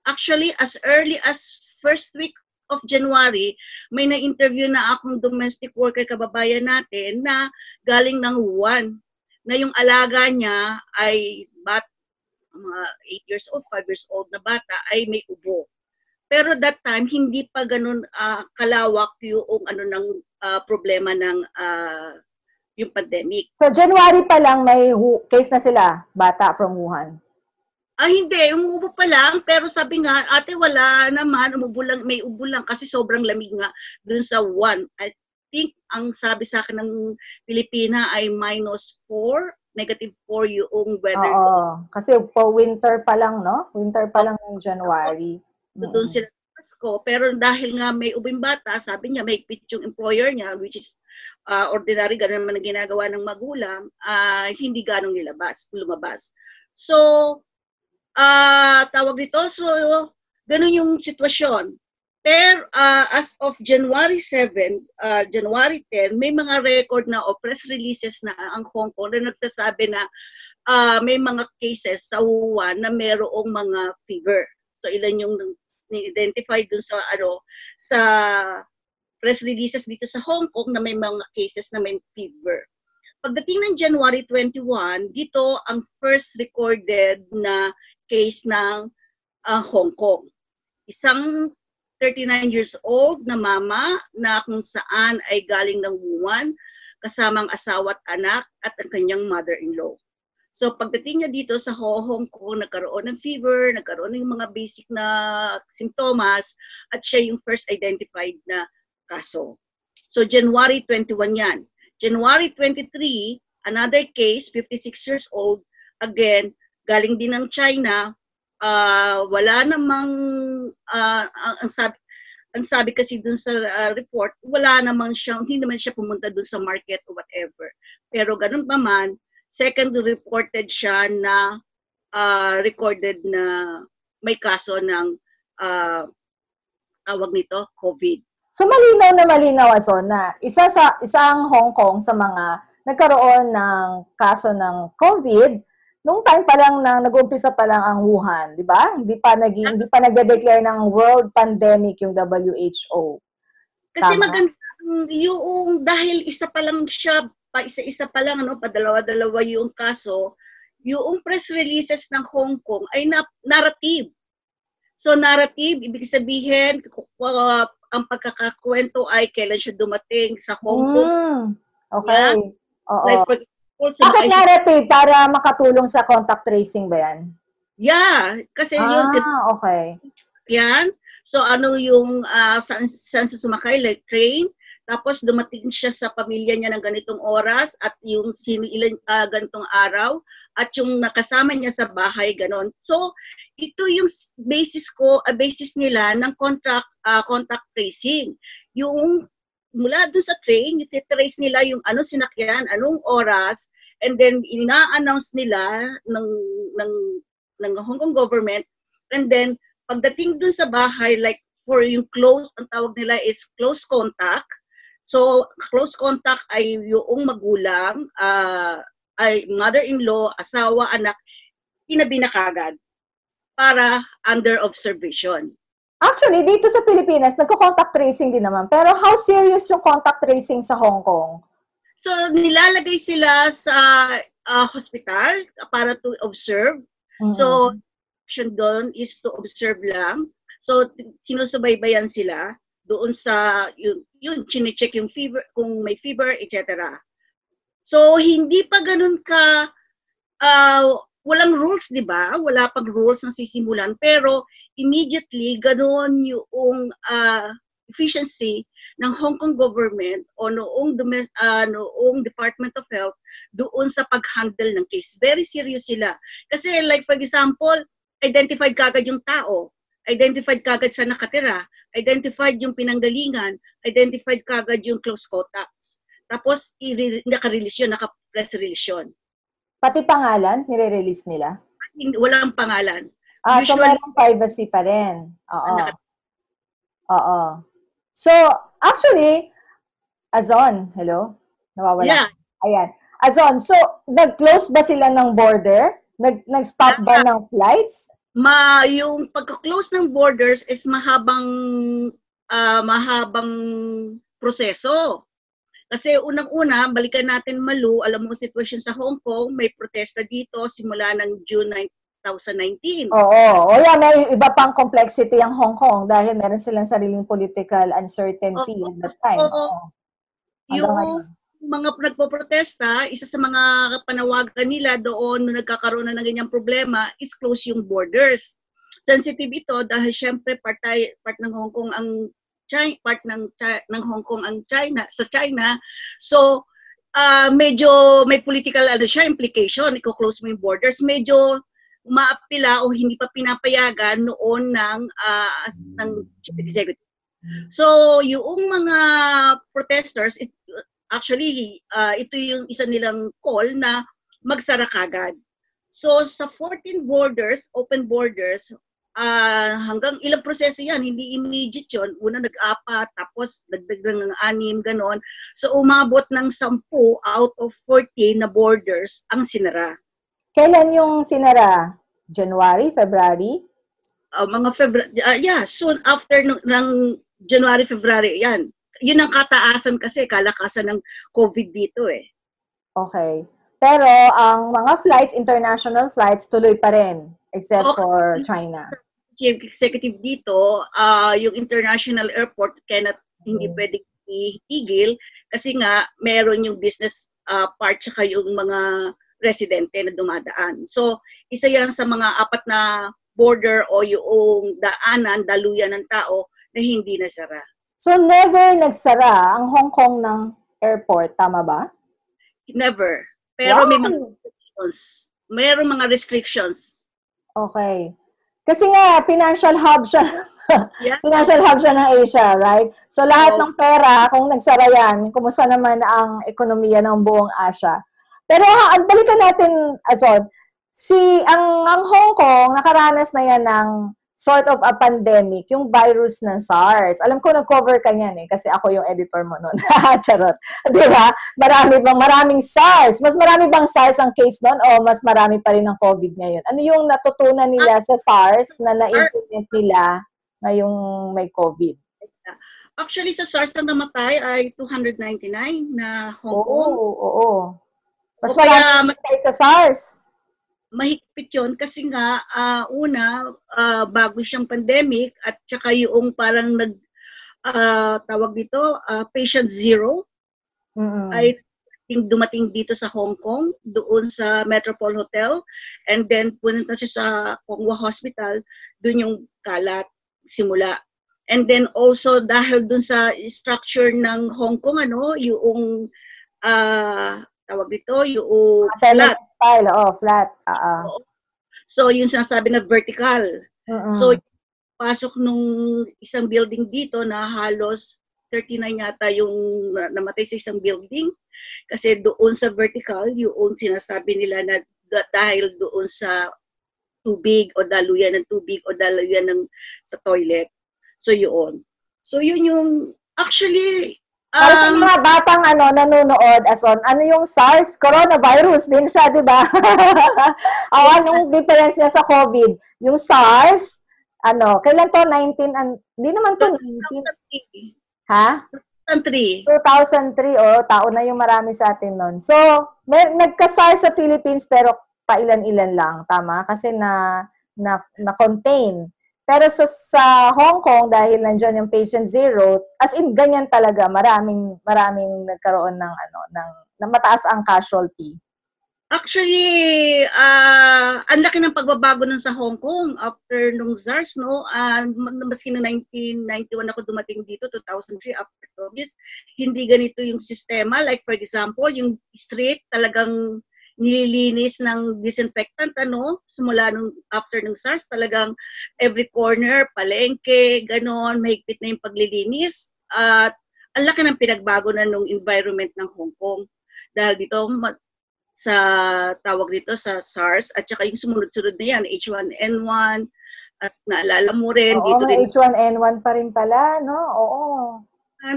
Actually, as early as first week of January, may na-interview na akong domestic worker kababayan natin na galing ng Wuhan na yung alaga niya ay bat mga 8 years old, 5 years old na bata ay may ubo. Pero that time hindi pa ganun ah, kalawak yung ano ng ah, problema ng ah, yung pandemic. So, January pa lang may hu- case na sila, bata from Wuhan. Ah, hindi. Umubo pa lang. Pero sabi nga, ate, wala naman. Umubo lang, may ubo lang kasi sobrang lamig nga dun sa one. I think ang sabi sa akin ng Pilipina ay minus 4, negative 4 yung weather. Oo. Kasi po winter pa lang, no? Winter pa lang ng January. So, doon sila sa Pasko. Pero dahil nga may ubing bata, sabi niya, may pitch yung employer niya, which is uh, ordinary, ganun naman ang ginagawa ng magulang, ah, hindi ganong nilabas, lumabas. So, ah tawag dito, so, ganun yung sitwasyon. Pero ah, as of January 7, ah, January 10, may mga record na o press releases na ang Hong Kong na nagsasabi na ah, may mga cases sa Wuhan na mayroong mga fever. So ilan yung ni-identify dun sa ano sa press releases dito sa Hong Kong na may mga cases na may fever. Pagdating ng January 21, dito ang first recorded na case ng ah, Hong Kong. Isang 39 years old na mama na kung saan ay galing ng Wuhan kasamang asawa at anak at ang kanyang mother-in-law. So pagdating niya dito sa Ho- Hong Kong, nagkaroon ng fever, nagkaroon ng mga basic na simptomas at siya yung first identified na kaso. So January 21 yan. January 23, another case, 56 years old, again, galing din ng China, ah, wala namang, ah, ang, sabi, ang sabi kasi dun sa ah, report, wala namang siya, hindi naman siya pumunta dun sa market or whatever. Pero ganun pa man, second reported siya na ah, recorded na may kaso ng ah, tawag nito, COVID. So malinaw na malinaw aso na isa sa isang Hong Kong sa mga nagkaroon ng kaso ng COVID nung time pa lang na nag-umpisa pa lang ang Wuhan, di ba? Hindi pa naging hindi pa nagde-declare ng world pandemic yung WHO. Kasi Tama. maganda yung dahil isa pa lang siya, pa isa-isa pa lang ano, padalawa-dalawa yung kaso, yung press releases ng Hong Kong ay na, narrative. So narrative, ibig sabihin, uh, ang pagkakakwento ay kailan siya dumating sa Hong Kong. Mm, okay. Oo. Like sa Bakit mga- narrative? Para makatulong sa contact tracing ba yan? Yeah, kasi yun, Ah, okay. yan. So ano yung ah, saan, saan siya sumakay, like train. Tapos dumating siya sa pamilya niya ng ganitong oras at yung sino ilan ah, ganitong araw at yung nakasama niya sa bahay ganon. So ito yung basis ko, a basis nila ng contract ah, contact tracing. Yung mula dun sa train, yung titrace nila yung anong sinakyan, anong oras, and then ina-announce nila ng ng ng Hong Kong government and then pagdating dun sa bahay like for yung close ang tawag nila is close contact so close contact ay yung magulang ah, ay mother-in-law, asawa, anak, kinabi na kagad para under observation. Actually, dito sa Pilipinas, nagko-contact tracing din naman. Pero how serious yung contact tracing sa Hong Kong? So, nilalagay sila sa uh, hospital para to observe. Mm-hmm. So, action doon is to observe lang. So, sinusubaybayan sila doon sa, yun, yun chine-check yung fever, kung may fever, etc. So, hindi pa ganun ka, uh, walang rules, di ba? Wala pang rules na sisimulan. Pero, immediately, ganun yung uh, efficiency ng Hong Kong government o noong, uh, noong Department of Health doon sa pag-handle ng case. Very serious sila. Kasi like for example, identified kagad yung tao, identified kagad sa nakatira, identified yung pinanggalingan, identified kagad yung close contacts. Tapos, naka-release yun, naka-press release yun. Pati pangalan, nire-release nila? Walang pangalan. Ah, Usually, so merong privacy pa rin. Oo. Oo. So, actually, Azon, hello? Nawawala. Yeah. Ayan. Azon, so, nag-close ba sila ng border? Nag, nag-stop ba ng flights? Ma, yung pagka-close ng borders is mahabang uh, mahabang proseso. Kasi unang-una, balikan natin Malu, alam mo sitwasyon sa Hong Kong, may protesta dito simula ng June 2019. Oo. O yan, may iba pang complexity ang Hong Kong dahil meron silang sariling political uncertainty Oo. at that time. Oo. Oo. Yung mga nagpo-protesta, isa sa mga panawagan nila doon nung nagkakaroon na ng ganyang problema is close yung borders. Sensitive ito dahil syempre part, part ng Hong Kong ang China, part ng ng Hong Kong ang China sa China. So uh, medyo may political ano siya implication, iko-close mo yung borders, medyo umaapila o hindi pa pinapayagan noon ng uh, ng chief executive. So yung mga protesters it, actually uh, ito yung isa nilang call na magsara kagad. So sa 14 borders, open borders, uh, hanggang ilang proseso yan, hindi immediate yun. Una nag-apat, tapos dagdag ng anim, ganon. So umabot ng 10 out of 14 na borders ang sinara. Kailan yung sinara? January, February? Uh, mga February, uh, yeah, soon after ng, ng January, February, yan. Yun ang kataasan kasi, kalakasan ng COVID dito eh. Okay. Pero ang mga flights, international flights, tuloy pa rin. Except okay. for China. Executive dito, uh, yung international airport cannot, hindi mm. pwedeng itigil kasi nga meron yung business uh, part tsaka yung mga residente na dumadaan. So, isa yan sa mga apat na border o yung daanan, daluyan ng tao na hindi nasara. So, never nagsara ang Hong Kong ng airport, tama ba? Never. Pero wow. may mga restrictions. Meron mga restrictions. Okay. Kasi nga, financial hub siya. Yeah. financial hub siya ng Asia, right? So, lahat ng pera, kung nagsara yan, kumusta naman ang ekonomiya ng buong Asia? Pero, ha, balikan natin, Azod, si, ang, ang Hong Kong, nakaranas na yan ng sort of a pandemic, yung virus ng SARS. Alam ko, nag-cover ka niyan eh, kasi ako yung editor mo noon. Charot. Di ba? Marami bang, maraming SARS. Mas marami bang SARS ang case noon o mas marami pa rin ang COVID ngayon? Ano yung natutunan nila sa SARS na na-implement nila ngayong may COVID? Actually, sa SARS ang namatay ay 299 na Hong Kong. Oo, oo, oo. Mas marami kaya, sa SARS mahigpit yon kasi nga uh, una uh, bago siyang pandemic at saka yung parang nag uh, tawag dito uh, patient zero mm-hmm. ay dumating dito sa Hong Kong doon sa Metropole Hotel and then punta siya sa Kongwa Hospital doon yung kalat simula and then also dahil doon sa structure ng Hong Kong ano yung uh, tawag dito yung flat style, oh, flat. Uh-uh. So, yung sinasabi na vertical. Uh-uh. So, pasok nung isang building dito na halos 39 yata yung namatay sa isang building. Kasi doon sa vertical, yung sinasabi nila na dahil doon sa tubig o daluyan ng tubig o daluyan ng sa toilet. So, yun. So, yun yung, actually, Para sa Um, mga batang ano, nanonood, as on, ano yung SARS? Coronavirus din siya, di ba? o, anong difference niya sa COVID? Yung SARS, ano, kailan to? 19, an, hindi naman to 19. Ha? 2003. 2003, oh, taon na yung marami sa atin nun. So, may, nagka-SARS sa Philippines pero pailan-ilan lang, tama? Kasi na, na, na-contain. Pero sa, sa Hong Kong, dahil nandiyan yung patient zero, as in, ganyan talaga, maraming, maraming nagkaroon ng, ano, ng, ng mataas ang casualty. Actually, ah ang laki ng pagbabago nun sa Hong Kong after nung SARS, no? Ma- maski na 1991 ako dumating dito, 2003, after COVID, hindi ganito yung sistema. Like, for example, yung street talagang nililinis ng disinfectant, ano? Simula nung after nung SARS, talagang every corner, palengke, ganon, mahigpit na yung paglilinis. At ang laki ng pinagbago na nung environment ng Hong Kong. Dahil dito, sa tawag dito sa SARS at saka yung sumunod-sunod na yan, H1N1, as naalala mo rin, Oo, dito rin, H1N1 pa rin pala, no? Oo.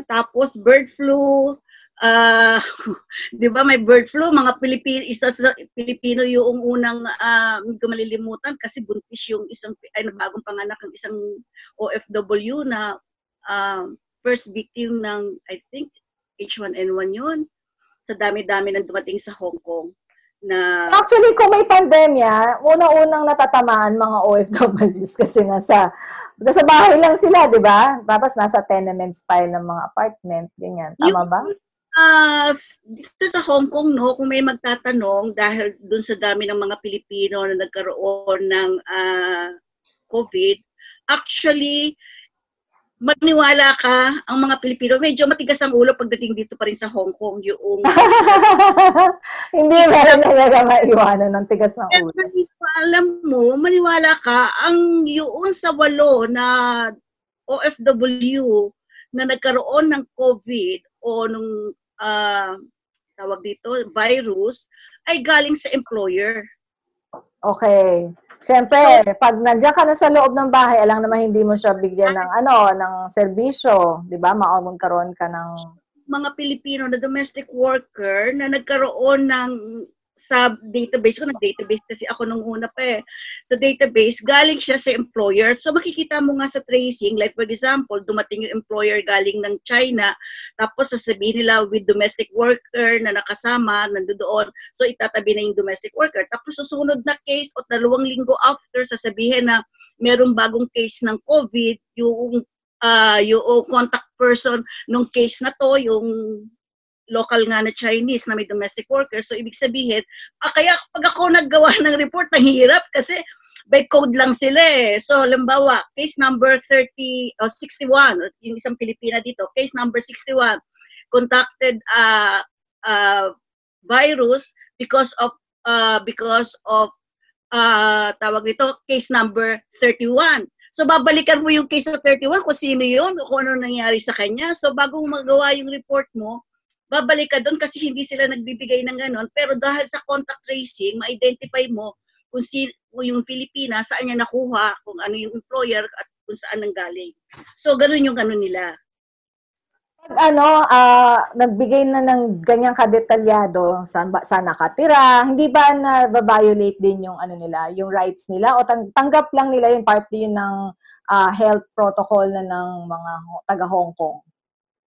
tapos bird flu, ah, di ba may bird flu, mga Pilipino, isa sa Pilipino yung unang, ko malilimutan kasi buntis yung isang, ay, bagong panganak ng isang OFW na ah, first victim ng, I think, H1N1 yun. Sa dami-dami ng dumating sa Hong Kong na Actually, kung may pandemya, una-unang natatamaan mga OFWs kasi nasa, nasa bahay lang sila, di ba? Tapos nasa tenement style ng mga apartment, ganyan. Tama ba? Ah, dito sa Hong Kong, no, kung may magtatanong dahil dun sa dami ng mga Pilipino na nagkaroon ng ah, COVID, actually, maniwala ka, ang mga Pilipino, medyo matigas ang ulo pagdating dito pa rin sa Hong Kong, yung Hindi meron talaga maiwanan ng tigas ng Pero ulo. maniwala, alam mo, maniwala ka, ang yun sa walo na OFW na nagkaroon ng COVID o nung ah, tawag dito, virus, ay galing sa employer. Okay. Siyempre, pag nandiyan ka na sa loob ng bahay, alang naman hindi mo siya bigyan ng ano, ng serbisyo, 'di ba? Maamagkaroon ka ng Mga Pilipino na domestic worker na nagkaroon ng sa database ko, nag-database kasi ako nung una pa eh. Sa database, galing siya sa employer. So makikita mo nga sa tracing, like for example, dumating yung employer galing ng China, tapos sasabihin nila with domestic worker na nakasama, nandoon. So itatabi na yung domestic worker. Tapos susunod na case o dalawang linggo after, sasabihin na merong bagong case ng COVID, yung ah yung contact person nung case na to, yung local nga na Chinese na may domestic worker. So, ibig sabihin, ah, kaya pag ako naggawa ng report, mahirap kasi by code lang sila eh. So, limbawa, case number 30, o 61, yung isang Pilipina dito, case number 61, contacted uh, uh, virus because of uh, because of uh, tawag ito, case number 31. So, babalikan mo yung case na 31 kung sino yun, kung ano nangyari sa kanya. So, bago magawa yung report mo, babalik ka doon kasi hindi sila nagbibigay ng ganon. Pero dahil sa contact tracing, ma-identify mo kung, si, yung Pilipina, saan niya nakuha, kung ano yung employer, at kung saan nanggaling. So, ganun yung ano nila. Pag ano, ah, nagbigay na ng ganyang kadetalyado saan, ba, saan nakatira, hindi ba na violate din yung ano nila, yung rights nila o tang- tanggap lang nila yung part yun ng ah, health protocol na ng mga ho- taga Hong Kong?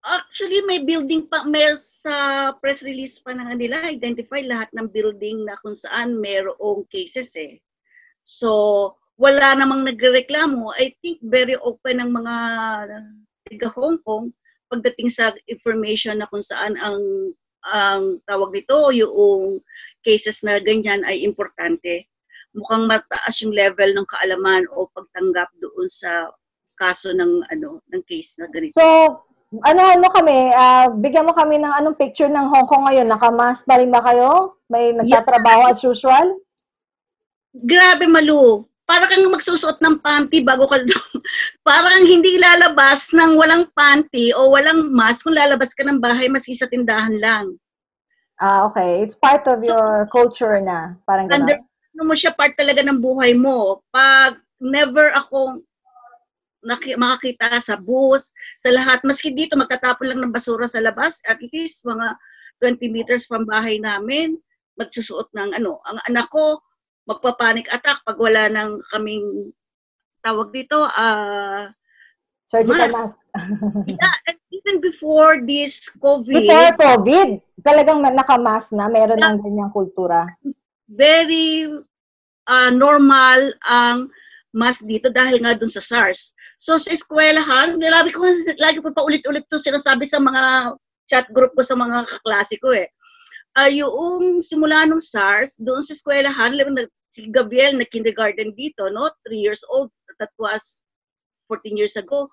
Actually, may building pa, may sa press release pa na nila, identify lahat ng building na kung saan mayroong cases eh. So, wala namang nagreklamo. I think very open ang mga taga Hong Kong pagdating sa information na kung saan ang ang tawag nito, yung cases na ganyan ay importante. Mukhang mataas yung level ng kaalaman o pagtanggap doon sa kaso ng ano ng case na ganito. So, ano mo kami, ah, bigyan mo kami ng anong picture ng Hong Kong ngayon? Nakamask pa rin ba kayo? May nagtatrabaho as usual? Grabe malu. Para kang magsusuot ng panty bago ka Para kang hindi lalabas ng walang panty o walang mask kung lalabas ka ng bahay maski sa tindahan lang. Ah, okay. It's part of your culture na. Parang Under gano'n. ano mo siya part talaga ng buhay mo. Pag never ako naki, makakita sa bus, sa lahat. Maski dito, magtatapon lang ng basura sa labas, at least mga 20 meters from bahay namin, magsusuot ng ano. Ang anak ko, magpa-panic attack pag wala nang kaming tawag dito, ah, Surgical Mask. mask. yeah, and even before this COVID, Before COVID, talagang ma- nakamask na, meron ng ganyang kultura. very ah, normal ang mask dito dahil nga dun sa SARS. So sa eskwelahan, lagi ko lagi ko pa ulit-ulit to sinasabi sa mga chat group ko sa mga kaklase ko eh. Ah, yung simula nung SARS, doon sa eskwelahan, si Gabriel na kindergarten dito, no? 3 years old, that was 14 years ago.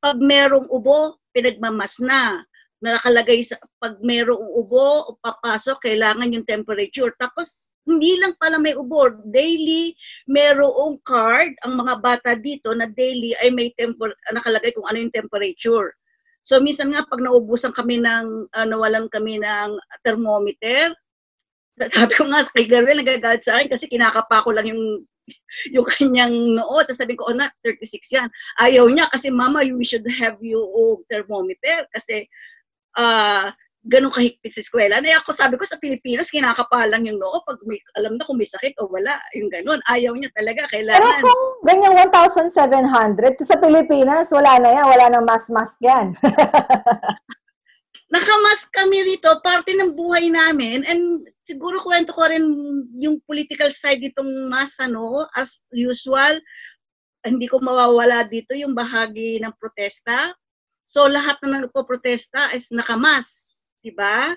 Pag merong ubo, pinagmamas na. Nakalagay sa, pag merong ubo papasok, kailangan yung temperature. Tapos, hindi lang pala may ubo. Daily, merong card, ang mga bata dito na daily ay may temper, nakalagay kung ano yung temperature. So, minsan nga, pag naubusan kami ng, uh, nawalan kami ng thermometer, sabi ko nga kay Gabriel, nagagalit sa akin kasi kinakapa ko lang yung yung kanyang noo. Sabi ko, oh na, 36 yan. Ayaw niya kasi, mama, you should have yung thermometer kasi ah ganun kahigpit sa eskwela. Na ako sabi ko sa Pilipinas, kinakapalang yung noo pag may, alam na kung may sakit o wala. Yung ganun. Ayaw niya talaga. Pero Kailangan. kung ganyang 1,700, to sa Pilipinas, wala na yan. Wala nang mask-mask yan. Nakamas kami rito, parte ng buhay namin. And siguro kwento ko rin yung political side nitong mas, ano, as usual, hindi ko mawawala dito yung bahagi ng protesta. So, lahat na nagpo-protesta is nakamas, di ba?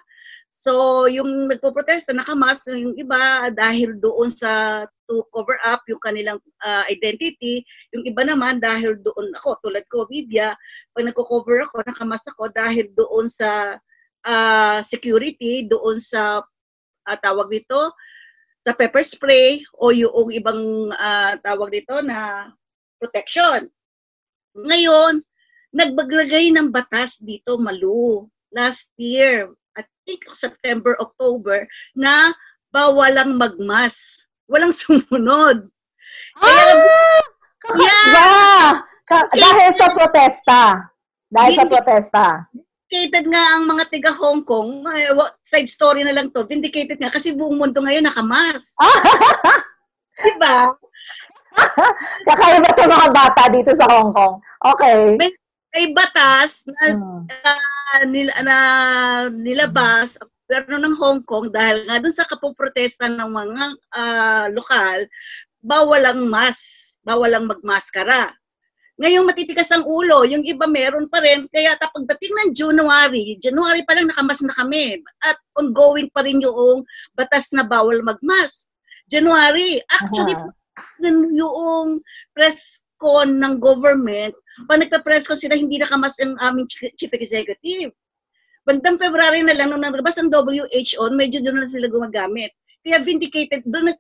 So, yung nagpo-protesta, nakamas, yung iba dahil doon sa to cover up yung kanilang uh, identity, yung iba naman dahil doon ako, tulad ko, Vidya, pag nagko-cover ako, nakamas ako dahil doon sa uh, security, doon sa uh, tawag dito, sa pepper spray o yung ibang uh, tawag dito na protection. Ngayon, nagbaglagay ng batas dito, Malu, last year, I think September, October, na bawalang magmas. Walang sumunod. Kaya, ah! Yeah! yeah! Ka- dahil sa protesta. Dahil sa protesta. Vindicated nga ang mga tiga Hong Kong. Side story na lang to. Vindicated nga kasi buong mundo ngayon nakamas. diba? Kakaiba to mga bata dito sa Hong Kong. Okay. May, may batas na, Hmm. uh, nila, na nilabas ang gobyerno ng Hong Kong dahil nga dun sa kapoprotesta ng mga ah, lokal, bawal ang mas, bawal ang magmaskara. Ngayon matitigas ang ulo, yung iba meron pa rin, kaya ta- pagdating ng January, January pa lang nakamas na kami at ongoing pa rin yung batas na bawal magmas. January, actually, nun yung press con ng government, pag nagpa-press con sila, hindi nakamas ang aming chi- chief executive. Bandang February na lang, nung nalabas ang WHO, medyo doon na sila gumagamit. Kaya vindicated, doon na,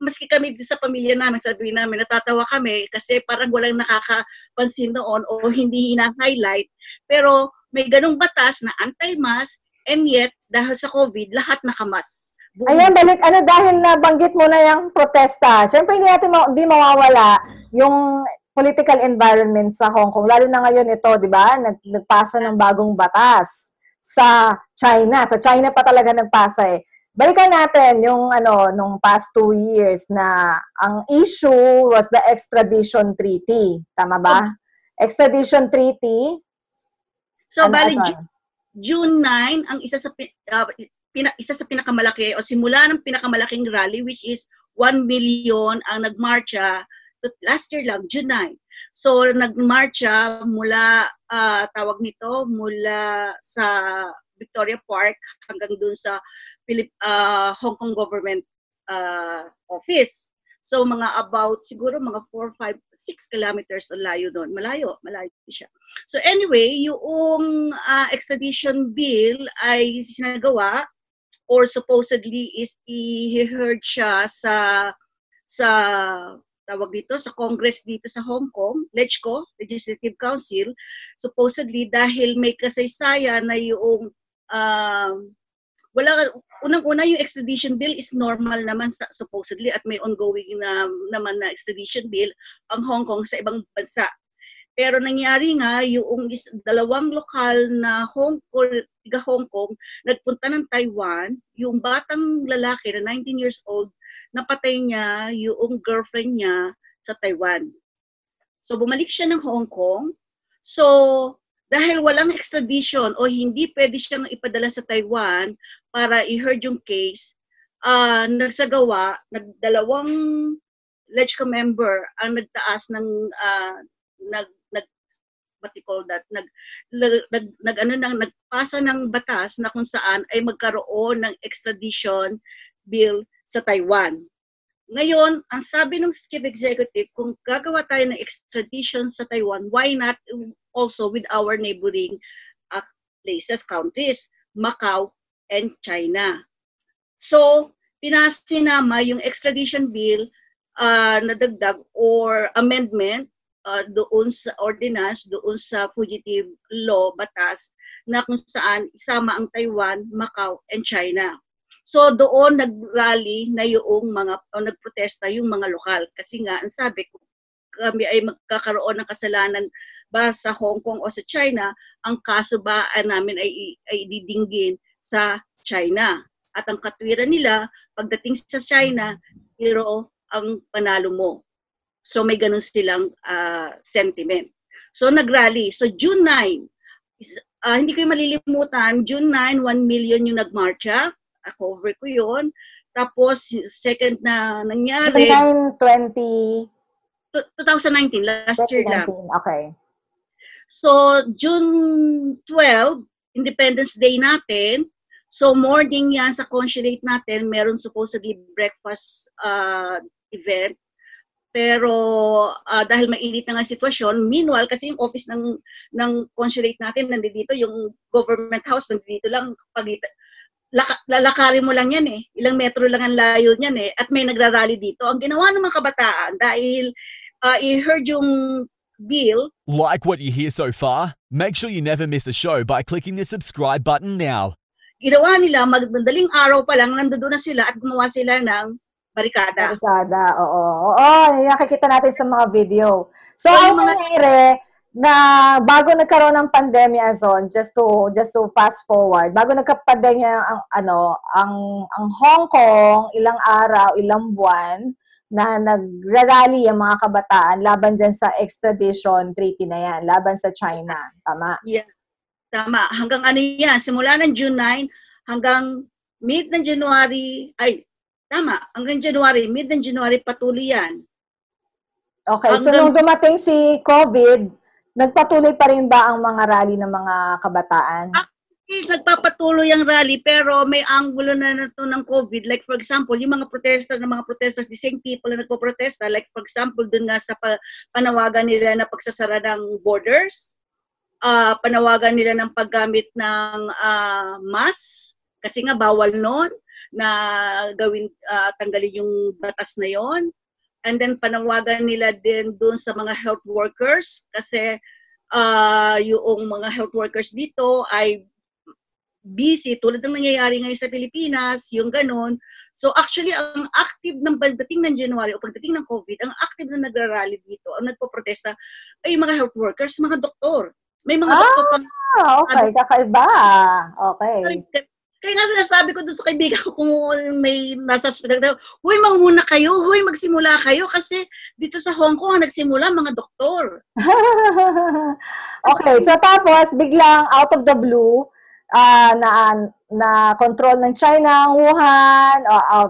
maski kami sa pamilya namin, sabi namin, natatawa kami kasi parang walang nakakapansin noon o hindi hina-highlight. Pero may ganong batas na anti-mask and yet, dahil sa COVID, lahat nakamas. Buong Ayan, balik, ano, dahil nabanggit mo na yung protesta, syempre hindi natin ma- di mawawala yung political environment sa Hong Kong. Lalo na ngayon ito, di ba? Nag, nagpasa ng bagong batas sa China. Sa China pa talaga nagpasa eh. Balikan natin yung ano, nung past two years na ang issue was the extradition treaty. Tama ba? Extradition treaty. So, ano, bali, ano? Ju- June 9, ang isa sa ah, pina, isa sa pinakamalaki o simula ng pinakamalaking rally which is 1 million ang nagmarcha last year lang June 9. So nagmarcha mula ah, tawag nito mula sa Victoria Park hanggang dun sa Philip ah, Hong Kong government ah, office. So mga about siguro mga 4 5 6 kilometers ang layo doon. Malayo, malayo siya. So anyway, yung uh, extradition bill ay sinagawa or supposedly is i-heard siya sa sa tawag dito sa Congress dito sa Hong Kong, LegCo, Legislative Council, supposedly dahil may kasaysayan na yung um, wala unang-una yung extradition bill is normal naman sa, supposedly at may ongoing na naman na extradition bill ang Hong Kong sa ibang bansa. Pero nangyari nga, yung is, dalawang lokal na Hong Kong, tiga Hong Kong, nagpunta ng Taiwan, yung batang lalaki na 19 years old, napatay niya yung girlfriend niya sa Taiwan. So bumalik siya ng Hong Kong. So dahil walang extradition o hindi pwede siyang ipadala sa Taiwan para i-heard yung case, uh, nagsagawa, nagdalawang LegCo member ang nagtaas ng uh, nag what you call that, nag, nag, nag, ano, nang, nagpasa ng batas na kung saan ay magkaroon ng extradition bill sa Taiwan. Ngayon, ang sabi ng chief executive, kung gagawa tayo ng extradition sa Taiwan, why not also with our neighboring uh, places, countries, Macau and China. So, pinasinama yung extradition bill uh, na dagdag or amendment uh, doon sa ordinance, doon sa fugitive law, batas, na kung saan isama ang Taiwan, Macau, and China. So doon nag-rally na yung mga, o nagprotesta yung mga lokal. Kasi nga, ang sabi ko, kami ay magkakaroon ng kasalanan ba sa Hong Kong o sa China, ang kaso ba namin ay, ay didinggin sa China. At ang katwiran nila, pagdating sa China, pero ang panalo mo. So may ganun silang uh, sentiment. So nagrally. So June 9, uh, ah, hindi ko malilimutan, June 9, 1 million yung nagmarcha. Cover ko yon Tapos, second na nangyari... 20... 2019, last 2019, year lang. Okay. So, June 12, Independence Day natin. So, morning yan sa consulate natin, meron supposedly breakfast uh, event pero uh, dahil mainit na nga sitwasyon, meanwhile kasi yung office ng ng consulate natin nandito, yung government house nandito lang pagita laka, lalakarin mo lang yan eh. Ilang metro lang ang layo niyan eh. At may nagrarally dito. Ang ginawa ng mga kabataan dahil uh, i-heard yung bill. Like what you hear so far? Make sure you never miss a show by clicking the subscribe button now. Ginawa nila, magmadaling araw pa lang, nandoon na sila at gumawa sila ng barikada. Barikada, oo. Oo, nakikita natin sa mga video. So, so ang mga... nangyari, na bago nagkaroon ng pandemya zone just to just to fast forward bago nagka-pandemya ang ano ang ang Hong Kong ilang araw ilang buwan na nagrarally ang mga kabataan laban dyan sa extradition treaty na yan laban sa China. Tama? Yeah. Tama. Hanggang ano yan? Simula ng June 9 hanggang mid ng January ay Tama, hanggang January, mid ng January patuloy yan. Okay, hanggang, so nung dumating si COVID, nagpatuloy pa rin ba ang mga rally ng mga kabataan? Actually, nagpapatuloy ang rally pero may angulo na nito ng COVID. Like for example, yung mga protester ng mga protesters, the same people na nagpo-protesta. Like for example, dun nga sa panawagan nila na pagsasara ng borders, uh, panawagan nila ng paggamit ng uh, mask, kasi nga bawal noon na gawin uh, tanggalin yung batas na yon and then panawagan nila din doon sa mga health workers kasi uh, yung mga health workers dito ay busy tulad ng nangyayari ngayon sa Pilipinas, yung ganun. So actually, ang active ng pagdating ng January o pagdating ng COVID, ang active na nagrarally dito, ang nagpo-protesta, ay mga health workers, mga doktor. May mga ah, doktor pa. okay, kakaiba. Okay. Kaya nga sinasabi ko doon sa kaibigan ko kung may nasa hospital, huy, manguna kayo, huy, magsimula kayo kasi dito sa Hong Kong, nagsimula mga doktor. okay, so tapos biglang out of the blue, uh, na na control ng China ang Wuhan, uh, uh,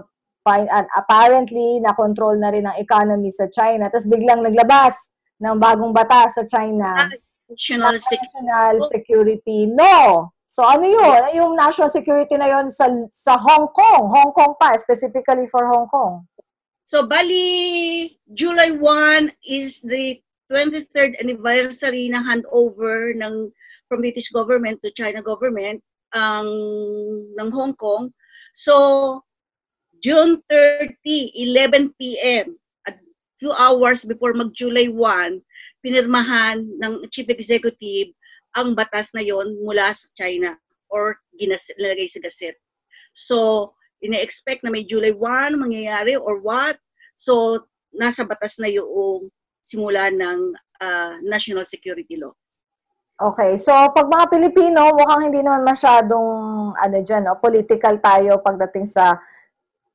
apparently na control na rin ang economy sa China. Tapos biglang naglabas ng bagong batas sa China. National, National Security Law. So ano yun? Yung national security na yun sa, sa Hong Kong. Hong Kong pa, specifically for Hong Kong. So bali, July 1 is the 23rd anniversary ng handover ng from British government to China government ang um, ng Hong Kong. So June 30, 11 p.m. at few hours before mag-July 1, pinirmahan ng Chief Executive ang batas na yon mula sa China or ginalagay sa gazette. So, ina-expect na may July 1 mangyayari or what. So, nasa batas na yung simula ng uh, national security law. Okay, so pag mga Pilipino, mukhang hindi naman masyadong ano dyan, no? political tayo pagdating sa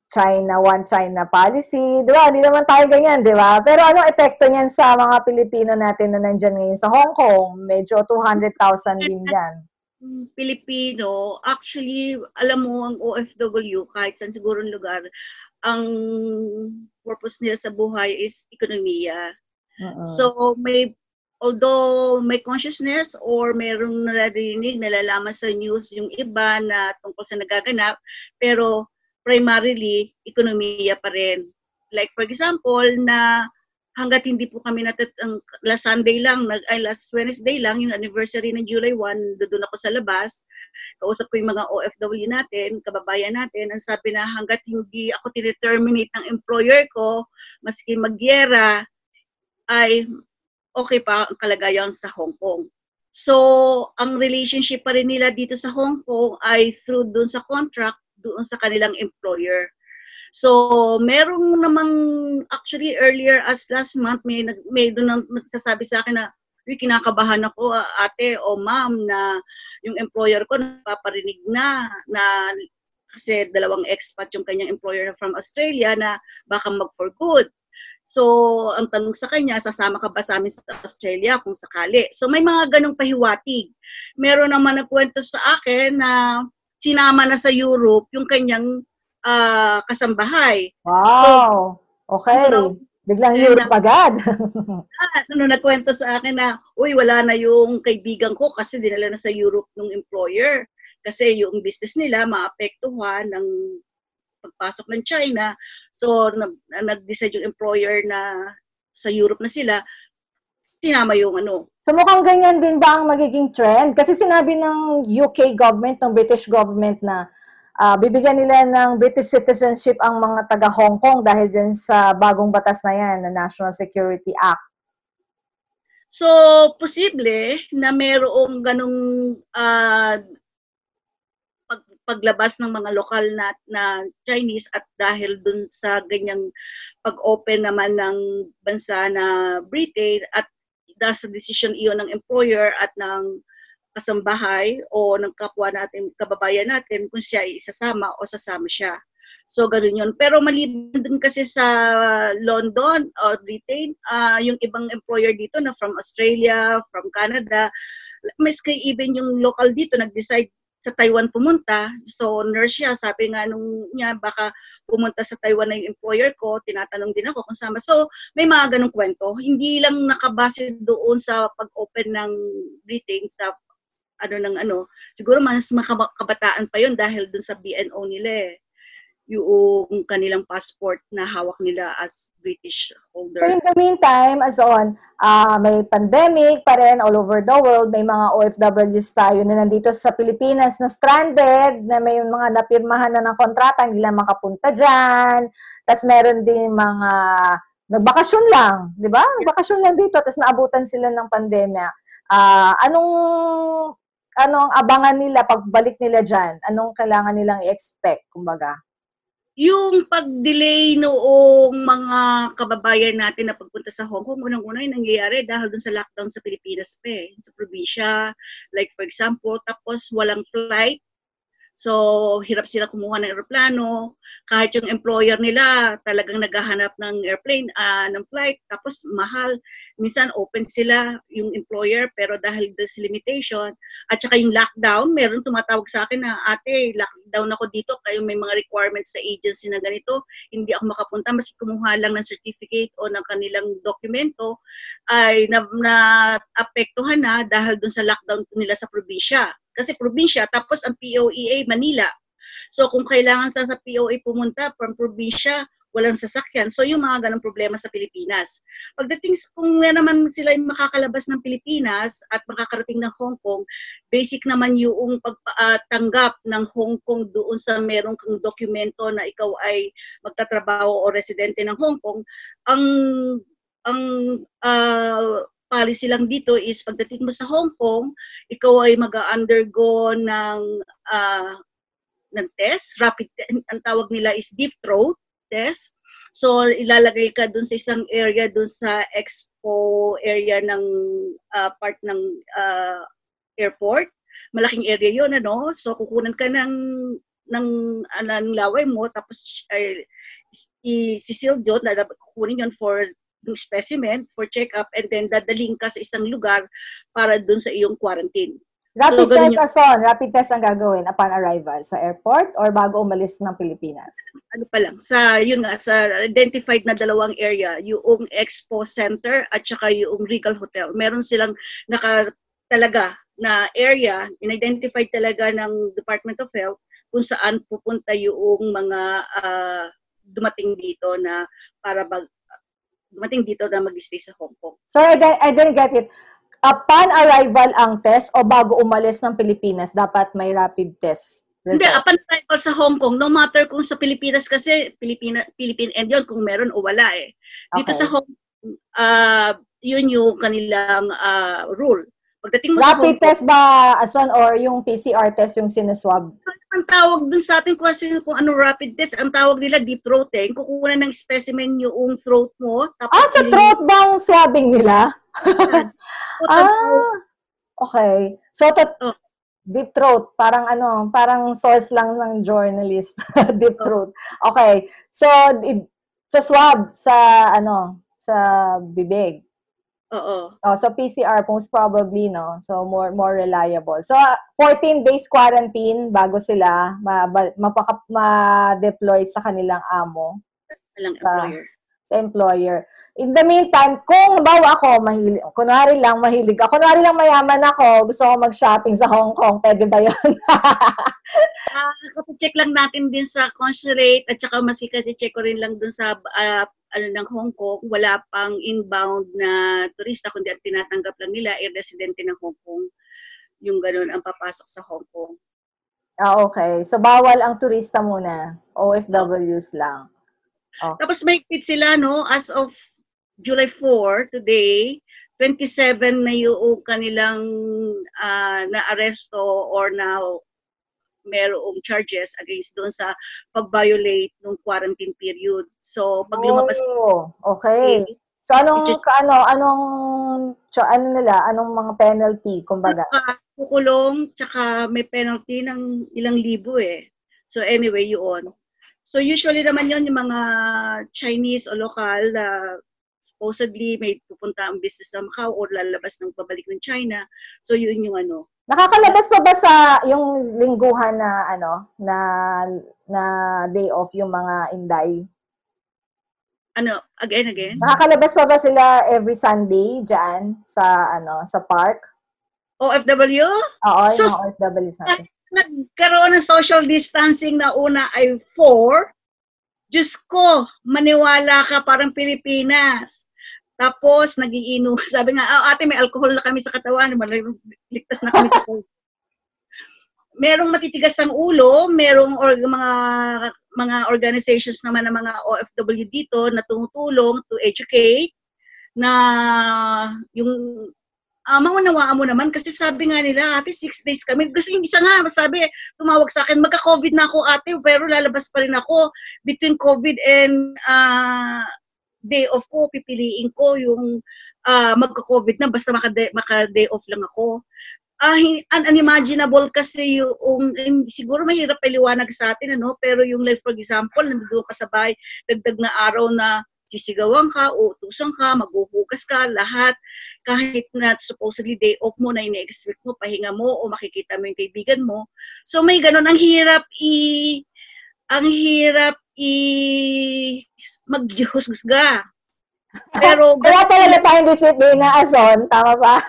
China, one China policy. Di ba? Hindi naman tayo ganyan, di ba? Pero anong epekto niyan sa mga Pilipino natin na nandyan ngayon sa Hong Kong? Medyo 200,000 din yan. Pilipino, actually, alam mo, ang OFW, kahit saan siguro lugar, ang purpose nila sa buhay is ekonomiya. Uh-uh. So, may although may consciousness or merong naririnig, nalalaman sa news yung iba na tungkol sa nagaganap, pero primarily, ekonomiya pa rin. Like for example, na hanggat hindi po kami natat ang last Sunday lang, nag, ay last Wednesday lang, yung anniversary ng July 1, doon ako sa labas. Kausap ko yung mga OFW natin, kababayan natin, ang sabi na hanggat hindi ako tineterminate ng employer ko, maski magyera, ay okay pa ang kalagayan sa Hong Kong. So, ang relationship pa rin nila dito sa Hong Kong ay through doon sa contract doon sa kanilang employer. So, merong namang actually earlier as last month may may doon nagsasabi sa akin na uy, kinakabahan ako ate o ma'am na yung employer ko napaparinig na na kasi dalawang expat yung kanyang employer from Australia na baka mag for good. So, ang tanong sa kanya, sasama ka ba sa amin sa Australia kung sakali? So, may mga ganong pahiwatig. Meron naman nagkwento sa akin na sinama na sa Europe yung kanyang uh, kasambahay. Wow! Okay. So, Biglang Europe na, agad. ah, ano, nagkwento sa akin na, uy, wala na yung kaibigan ko kasi dinala na sa Europe ng employer. Kasi yung business nila maapektuhan ng pagpasok ng China. So, nag-decide yung employer na sa Europe na sila, sinama yung ano. So mukhang ganyan din ba ang magiging trend? Kasi sinabi ng UK government, ng British government na uh, bibigyan nila ng British citizenship ang mga taga Hong Kong dahil dyan sa bagong batas na yan, na National Security Act. So, posible na mayroong ganong uh, paglabas ng mga lokal na, na Chinese at dahil dun sa ganyang pag-open naman ng bansa na Britain at dahil sa decision iyon ng employer at ng kasambahay o ng kapwa natin, kababayan natin kung siya ay isasama o sasama siya. So, ganun yun. Pero maliban din kasi sa London o Britain, uh, yung ibang employer dito na from Australia, from Canada, maski even yung local dito nag-decide sa Taiwan pumunta. So, nurse siya. Sabi nga nung niya, baka pumunta sa Taiwan na yung employer ko. Tinatanong din ako kung sama. So, may mga ganong kwento. Hindi lang nakabase doon sa pag-open ng Britain sa ano ng ano. Siguro mas makabataan pa yon dahil doon sa BNO nila eh yung kanilang passport na hawak nila as British holder. So in the meantime, as on, uh, may pandemic pa rin all over the world, may mga OFWs tayo na nandito sa Pilipinas na stranded, na may mga napirmahan na ng kontrata, hindi lang makapunta dyan. Tapos meron din mga nagbakasyon lang, di ba? Nagbakasyon lang dito, tapos naabutan sila ng pandemya. Uh, anong anong abangan nila pagbalik nila dyan? Anong kailangan nilang i-expect, kumbaga? Yung pag-delay noong mga kababayan natin na pagpunta sa Hong Kong, unang-una yung nangyayari dahil dun sa lockdown sa Pilipinas pa eh, sa probinsya. Like for example, tapos walang flight So, hirap sila kumuha ng aeroplano. Kahit yung employer nila talagang naghahanap ng airplane, uh, ng flight, tapos mahal. Minsan open sila yung employer, pero dahil this limitation, at saka yung lockdown, meron tumatawag sa akin na, ate, lockdown ako dito, kayo may mga requirements sa agency na ganito, hindi ako makapunta, mas kumuha lang ng certificate o ng kanilang dokumento, ay na, na apektuhan na dahil dun sa lockdown nila sa probinsya kasi probinsya, tapos ang POEA Manila. So kung kailangan sa, sa POA pumunta from probinsya, walang sasakyan. So yung mga ganong problema sa Pilipinas. Pagdating kung nga naman sila yung makakalabas ng Pilipinas at makakarating ng Hong Kong, basic naman yung pagtanggap uh, ng Hong Kong doon sa merong kang dokumento na ikaw ay magtatrabaho o residente ng Hong Kong. Ang ang uh, policy lang dito is pagdating mo sa Hong Kong, ikaw ay mag-undergo ng uh, ng test, rapid ang tawag nila is deep throat test. So, ilalagay ka dun sa isang area, dun sa expo area ng ah, part ng ah, airport. Malaking area yon ano? So, kukunan ka ng ng, ah, ng laway mo, tapos ay, i-seal doon, lalab- kukunin yun for yung specimen, for check-up, and then dadaling ka sa isang lugar para dun sa iyong quarantine. Rapid So, test, Ason. Rapid test ang gagawin upon arrival sa airport or bago umalis ng Pilipinas? ano pa lang, sa, yun nga, sa identified na dalawang area, yung Expo Center at saka yung Regal Hotel. Meron silang naka talaga na area, in-identified talaga ng Department of Health kung saan pupunta yung mga ah, dumating dito na para bag, dumating dito na mag-stay sa Hong Kong. Sorry, I, di- I didn't get it. Upon arrival ang test o bago umalis ng Pilipinas, dapat may rapid test Hindi, result? upon arrival sa Hong Kong, no matter kung sa Pilipinas kasi, Pilipina, Philippine end yun, kung meron o wala eh. Dito Okay. sa Hong Kong, ah, yun yung kanilang ah, rule. Pagdating mo sa Hong Rapid Kong, test ba, Ason, or yung PCR test yung sinaswab? Ang tawag dun sa ating question kung ano rapid test, ang tawag nila deep throating. Kukuha ng specimen yung throat mo. Tapos Ah, sa throat bang swabbing nila? Ah, okay. So, to, Oh. deep throat, parang ano, parang source lang ng journalist. deep Oh. throat. Okay. So, it, sa swab, sa ano, sa bibig. Oo. Oh, so PCR most probably no. So more more reliable. So 14 days quarantine bago sila ma, mapaka, ma-deploy sa kanilang amo Walang Sa- employer. sa employer. In the meantime, kung bawa ako, mahilig, kunwari lang, mahilig ako, kunwari lang mayaman ako, gusto ko mag-shopping sa Hong Kong, pwede ba yun? Ah, check lang natin din sa consulate at saka masi kasi check ko rin lang dun sa ah, ano ng Hong Kong, wala pang inbound na turista kundi ang tinatanggap lang nila ay residente ng Hong Kong. Yung ganun ang papasok sa Hong Kong. ah, okay. So, bawal ang turista muna. OFWs lang. Tapos may fit sila, no, as of July 4, today, 27 na yung kanilang ah, na-aresto or na merong charges against doon sa pag-violate ng quarantine period. So, pag lumabas Oh, okay. So, anong, Legit. ano, anong, so, ano nila, anong mga penalty, kumbaga? kukulong, tsaka may penalty ng ilang libo eh. So anyway, yun. So usually naman yon yung mga Chinese o lokal na supposedly may pupunta ang business sa Macau or lalabas ng pabalik ng China. So yun yung ano. Nakakalabas pa ba sa yung lingguhan na ano na na day off yung mga Inday? Ano, again, again? Nakakalabas pa ba sila every Sunday diyan sa ano sa park? OFW? Oo, yung Sus! mga OFWs natin. Nagkaroon ng social distancing na una ay 4. Diyos ko, maniwala ka parang Pilipinas. Tapos, nagiinom. Sabi nga, oh, ate, may alcohol na kami sa katawan. Ligtas na kami sa COVID. merong matitigas ang ulo, merong or, mga mga organizations naman ng mga OFW dito na tumutulong to educate na yung uh, maunawaan mo naman kasi sabi nga nila, ate, six days kami. Kasi yung isa nga, sabi, tumawag sa akin, magka-COVID na ako, ate, pero lalabas pa rin ako. Between COVID and uh, day off ko, pipiliin ko yung uh, magka-COVID na, basta maka-day, maka-day off lang ako. Uh, un- unimaginable kasi yung, um, siguro mahirap paliwanag sa atin, ano? pero yung like, for example, nandun ka sa bahay, dagdag na araw na sisigawan ka, utusan ka, maghuhugas ka, lahat kahit na supposedly day off mo na ine-expect mo, pahinga mo o makikita mo yung kaibigan mo. So may ganun, ang hirap i ang hirap i maghusga. Pero Wala talaga tayong disiplina, Ason. Tama ba?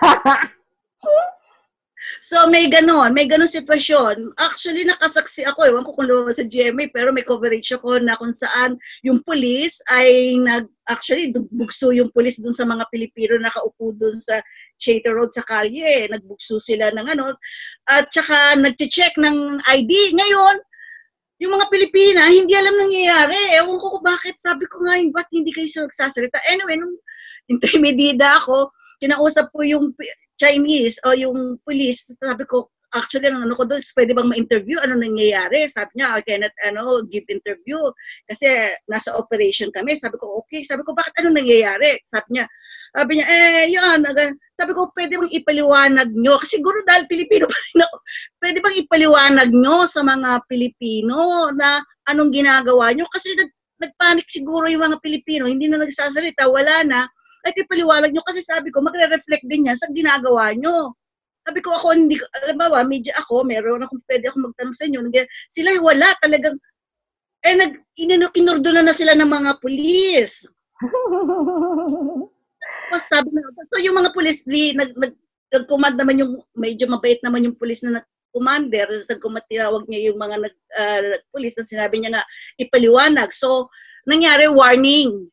so may ganun, may ganun sitwasyon. Actually nakasaksi ako, ewan ko kung lumabas sa GMA pero may coverage ako na kung saan yung pulis ay nag actually bugso yung pulis dun sa mga Pilipino na nakaupo dun sa Chater Road sa kalye. Nagbugso sila ng ano. At saka nagche-check ng ID. Ngayon, yung mga Pilipina, hindi alam nangyayari. Ewan ko kung bakit. Sabi ko nga, ba't hindi kayo nagsasalita? Anyway, nung intermediate ako, kinausap ko yung Chinese o yung police, sabi ko, actually, ang ano ko doon, pwede bang ma-interview? Ano nangyayari? Sabi niya, I cannot, ano, give interview. Kasi nasa operation kami. Sabi ko, okay. Sabi ko, bakit ano nangyayari? Sabi niya, sabi niya, eh, yun. Sabi ko, pwede bang ipaliwanag nyo? Kasi siguro dahil Pilipino pa rin ako. Pwede bang ipaliwanag nyo sa mga Pilipino na anong ginagawa nyo? Kasi nag, nagpanik siguro yung mga Pilipino. Hindi na nagsasalita. Wala na ay ipaliwanag nyo kasi sabi ko, magre-reflect din yan sa ginagawa nyo. Sabi ko ako, hindi, alam ba, media ako, meron akong pwede ako magtanong sa inyo. Sila wala talagang, eh, nag, inano, kinurdo na na sila ng mga pulis. Tapos sabi na, so yung mga pulis, di, nag, nag, nag-command naman yung, medyo mabait naman yung pulis na commander, nagkumatinawag niya yung mga nag, uh, pulis na sinabi niya nga ipaliwanag. So, nangyari warning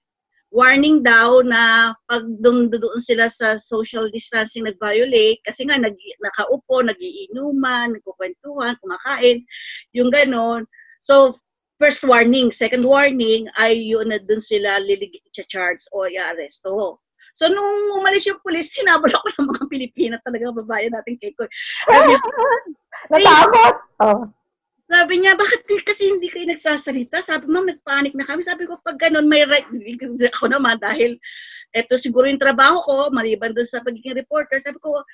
warning daw na pag doon, sila sa social distancing nag-violate kasi nga nag, nakaupo, nagiinuman, nagkukwentuhan, kumakain, yung ganon. So, first warning. Second warning ay yun na doon sila lilig charge o i-aresto. So, nung umalis yung police, sinabol ako ng mga Pilipina talaga, babae natin kay Koy. Natakot? Oh. Sabi niya, bakit kasi hindi kayo nagsasalita? Sabi, ma'am, nagpanik na kami. Sabi ko, pag ganun, may right. Ako naman, dahil eto siguro yung trabaho ko, maliban doon sa pagiging reporter, sabi ko,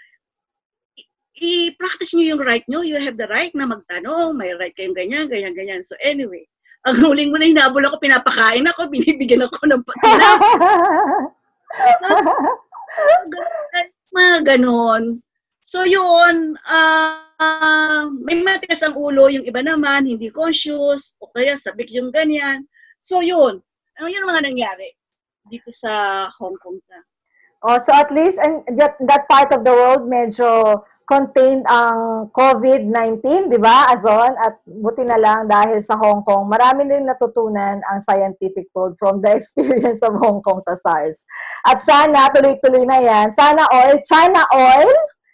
i-practice niyo yung right niyo. You have the right na magtanong. May right kayong ganyan, ganyan, ganyan. So anyway, ang huling mo na hinabol ako, pinapakain ako, binibigyan ako ng pagkain. so, mga ganon. So yun, uh, may matigas ang ulo, yung iba naman, hindi conscious, o kaya sabik yung ganyan. So yun, ano yun mga nangyari dito sa Hong Kong ta. Oh, so at least and that, that part of the world medyo contained ang COVID-19, di ba, Azon? At buti na lang dahil sa Hong Kong, marami din natutunan ang scientific world from the experience of Hong Kong sa SARS. At sana, tuloy-tuloy na yan. Sana oil, China oil,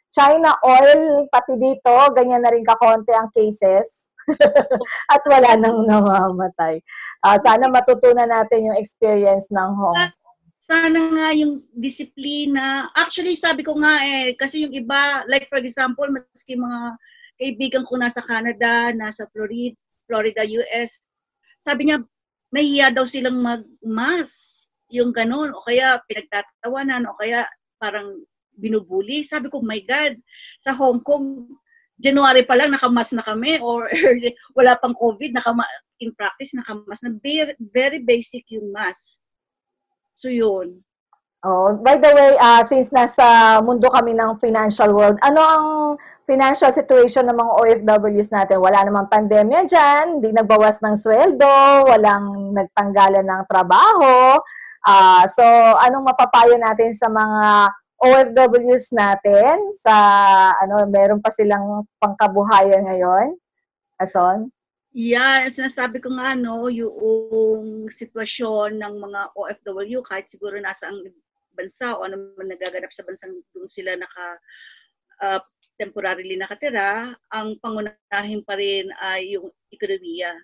China oil, pati dito, ganyan na rin kakonti ang cases. At wala nang namamatay. Uh, sana matutunan natin yung experience ng Hong Kong. Sana nga yung disiplina. Actually, sabi ko nga eh, kasi yung iba, like for example, maski mga kaibigan ko nasa Canada, nasa Florida, Florida, US, sabi niya, nahiya daw silang mag-mask, yung ganun, o kaya pinagtatawanan, o kaya parang binubuli. Sabi ko, my God, sa Hong Kong, January pa lang nakamas na kami or wala pang COVID, nakama, in practice nakamas na. Very, very basic yung mask. So yun. Oh, by the way, uh, since nasa mundo kami ng financial world, ano ang financial situation ng mga OFWs natin? Wala namang pandemya dyan, hindi nagbawas ng sweldo, walang nagtanggalan ng trabaho. Uh, so, anong mapapayo natin sa mga OFWs natin sa ano meron pa silang pangkabuhayan ngayon? Ason? Yeah, sinasabi ko nga no, yung sitwasyon ng mga OFW kahit siguro nasa ang bansa o ano man nagaganap sa bansang doon sila naka uh, temporarily nakatira, ang pangunahin pa rin ay yung ekonomiya.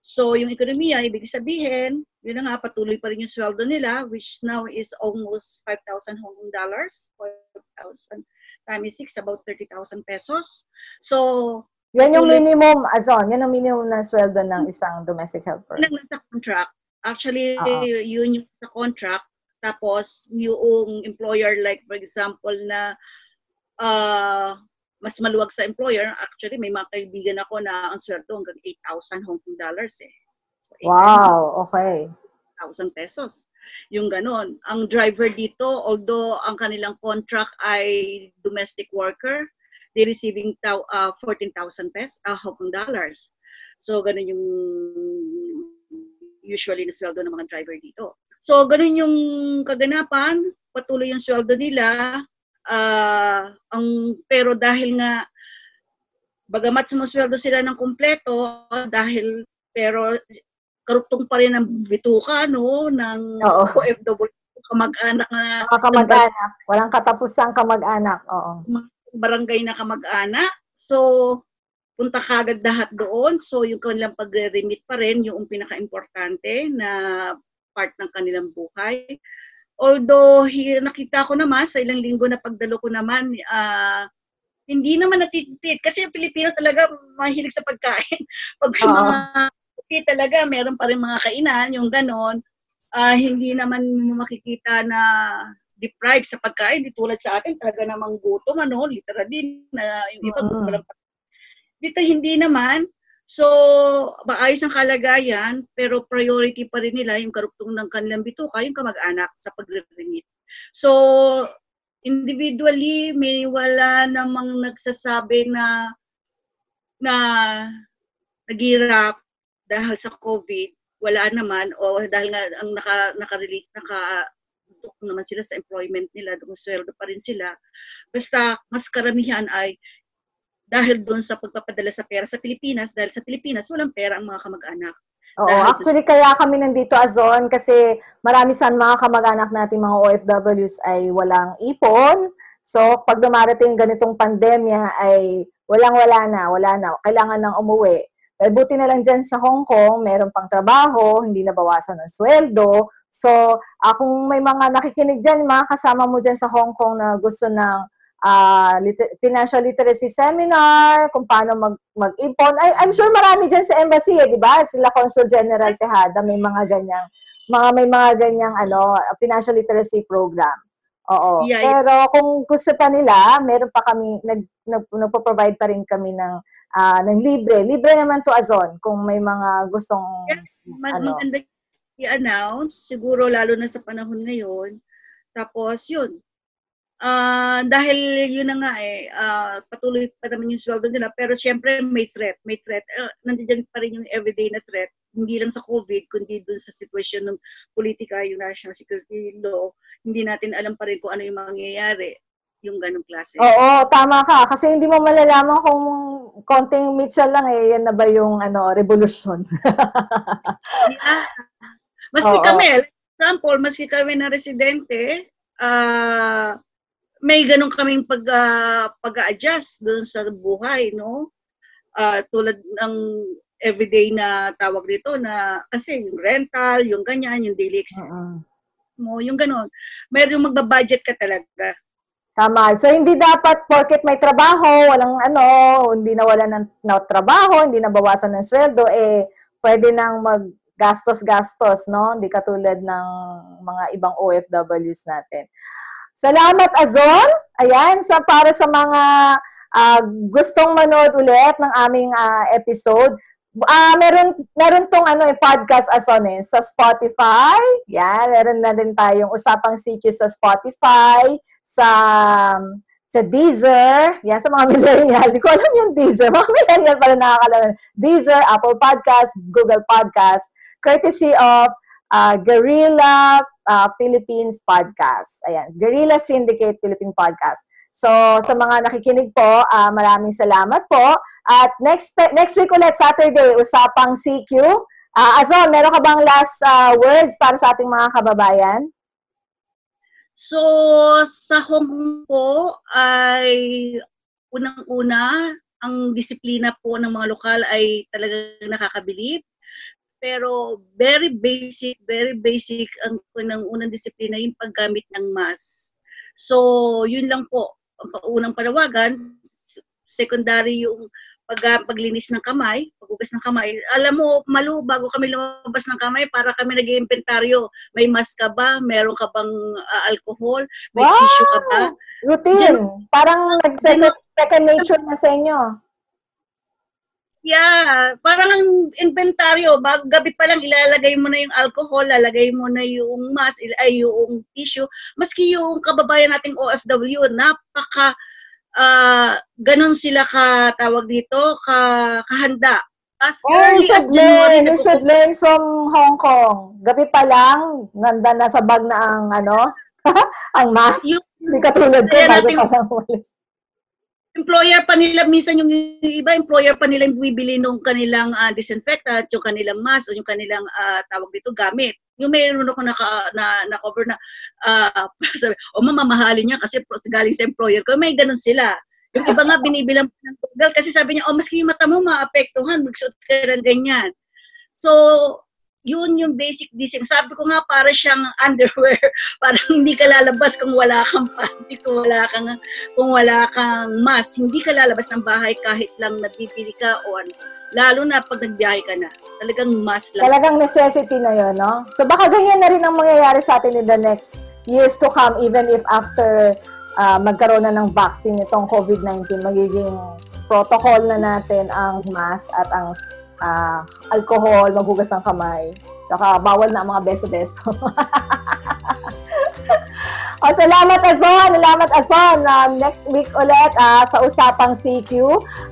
So, yung ekonomiya, ibig sabihin, yun na nga, patuloy pa rin yung sweldo nila, which now is almost 5,000 Hong Kong dollars, 4,000 times 6, about 30,000 pesos. So, yan yung minimum, Azon, yan ang minimum na sweldo ng isang domestic helper. Yan ang sa contract. Actually, Uh-oh. yun yung sa contract. Tapos, yung employer, like for example, na uh, mas maluwag sa employer, actually may mga kaibigan ako na ang sweldo hanggang 8,000 Hong Kong dollars eh. So, wow, okay. 1,000 pesos. Yung ganon. Ang driver dito, although ang kanilang contract ay domestic worker, they receiving uh, 14,000 pesos, uh, Hong Kong dollars. So, ganun yung usually na sweldo ng mga driver dito. So, ganun yung kaganapan, patuloy yung sweldo nila, uh, ang pero dahil nga bagamat sumusweldo sila ng kumpleto dahil pero karugtong pa rin ang bituka no ng oo. OFW kamag-anak na kamag-anak walang katapusang kamag-anak oo barangay na kamag-anak so punta kagad lahat doon so yung kanilang pagre-remit pa rin yung pinaka-importante na part ng kanilang buhay Although nakita ko naman sa ilang linggo na pagdalo ko naman, uh, hindi naman natitipid. Kasi yung Pilipino talaga mahilig sa pagkain. Pag Oo. mga talaga, meron pa rin mga kainan, yung ganon. Ah, hindi naman makikita na deprived sa pagkain. Di tulad sa atin, talaga namang gutom, ano, literally, na yung iba, walang dito hindi naman. So, maayos ang kalagayan, pero priority pa rin nila yung karugtong ng kanilang bituka, yung kamag-anak sa pagre-remit. So, individually, may wala namang nagsasabi na na naghirap dahil sa COVID. Wala naman, o dahil nga ang naka, naka-release, naka, naman sila sa employment nila, dumusweldo pa rin sila. Basta, mas karamihan ay dahil doon sa pagpapadala sa pera sa Pilipinas, dahil sa Pilipinas, walang pera ang mga kamag-anak. Oo, Dahil- actually kaya kami nandito Azon kasi marami sa mga kamag-anak natin mga OFWs ay walang ipon. So, pag dumarating ganitong pandemya ay walang-wala na, wala na. Kailangan nang umuwi. Pero buti na lang dyan sa Hong Kong, meron pang trabaho, hindi nabawasan ng sweldo. So, ah, kung may mga nakikinig dyan, mga kasama mo dyan sa Hong Kong na gusto ng ah, lit- financial literacy seminar, kung paano mag, mag-ipon. I, I'm sure marami dyan sa embassy, eh, di ba? Sila Consul General Tejada, may mga ganyang, mga, may mga ganyang, ano, financial literacy program. Oo. Yeah, Pero kung gusto pa nila, meron pa kami, nag, nag, nagpo-provide pa rin kami ng, ah, ng libre. Libre naman to Azon, kung may mga gustong, Mag- Ano? Maganda i-announce, siguro lalo na sa panahon ngayon. Tapos, yun. Ah, dahil yun na nga eh, ah, patuloy pa naman yung sweldo nila. Pero syempre may threat, may threat. Uh, nandiyan pa rin yung everyday na threat. Hindi lang sa COVID, kundi dun sa sitwasyon ng politika, yung national security law. Hindi natin alam pa rin kung ano yung mangyayari. Yung ganong klase. Oo, tama ka. Kasi hindi mo malalaman kung konting Mitchell lang eh, yan na ba yung ano, revolusyon. Yeah. Maski Oo. kami, example, maski kami na residente, ah may ganun kaming pag ah, pag-adjust doon sa buhay, no? Ah, tulad ng everyday na tawag dito na kasi yung rental, yung ganyan, yung daily expense mo, yung ganun. Meron magba-budget ka talaga. Tama. So, hindi dapat porket may trabaho, walang ano, hindi nawalan ng na trabaho, hindi nabawasan ng sweldo, eh, pwede nang maggastos-gastos, no? Hindi katulad ng mga ibang OFWs natin. Salamat, Azon. Ayan, sa para sa mga ah, gustong manood ulit ng aming ah, episode, Ah, meron meron tong ano eh podcast Azon eh sa Spotify. Yan, meron na din tayong usapang CQ sa Spotify, sa sa Deezer, yan sa mga millennial. Di ko alam yung Deezer. Mga millennial pala nakakalaman. Deezer, Apple Podcast, Google Podcast, courtesy of uh, Guerrilla uh, Philippines Podcast. Ayan, Guerrilla Syndicate Philippine Podcast. So, sa mga nakikinig po, ah, maraming salamat po. At next next week ulit, Saturday, usapang CQ. Ah, Azon, meron ka bang last ah, words para sa ating mga kababayan? So, sa Hong Kong po ay unang-una, ang disiplina po ng mga lokal ay talagang nakakabilib. Pero very basic, very basic ang unang unang disiplina yung paggamit ng mask. So, yun lang po. Ang unang panawagan, secondary yung pag, paglinis ng kamay, paghugas ng kamay. Alam mo, malu, bago kami lumabas ng kamay, para kami nag-iimbentaryo. May mask ka ba? Meron ka bang ah, alcohol? May Wow! tissue ka ba? Routine. Parang nag-second second nature na sa inyo. Yeah, parang ang inventaryo, bag gabi pa lang ilalagay mo na yung alcohol, lalagay mo na yung mask, ay yung tissue. Maski yung kababayan nating OFW, napaka ah, ganun sila ka tawag dito, ka kahanda. As Oh, you early as should January, learn. You should learn from Hong Kong. Gabi pa lang, nanda na sa bag na ang ano, ang mask. Yung- Hindi katulad ko, bago pa lang umalis. Employer pa nila, minsan yung iba, employer pa nila yung bibili nung kanilang ah, disinfectant, yung kanilang mask, o yung kanilang ah, tawag dito, gamit. Yung mayroon ako naka, na, na cover na, ah, sabi, o mamamahalin niya kasi galing sa employer ko, may ganun sila. Yung iba nga binibilang ng tugal kasi sabi niya, oh, maski yung mata mo maapektuhan, magsuot ka ng ganyan. So, yun yung basic design. Sabi ko nga para siyang underwear, parang hindi ka lalabas kung wala kang panty, kung wala kang kung wala kang mask. Hindi ka lalabas ng bahay kahit lang nabibili ka o ano. Lalo na pag nagbiyahe ka na. Talagang mask lang. Talagang necessity na yun, no? So baka ganyan na rin ang mangyayari sa atin in the next years to come, even if after uh, magkaroon na ng vaccine itong COVID-19, magiging protocol na natin ang mask at ang uh, alcohol, maghugas ng kamay. Tsaka bawal na ang mga beso-beso. o, salamat Azon! Salamat Azon! Um, next week ulit uh, sa Usapang CQ.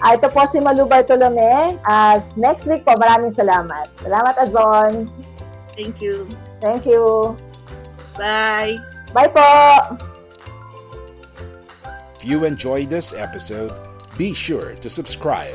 Uh, ito po si Malu Bartolome. Uh, next week po, maraming salamat. Salamat Azon! Thank you. Thank you. Bye. Bye po. If you enjoyed this episode, be sure to subscribe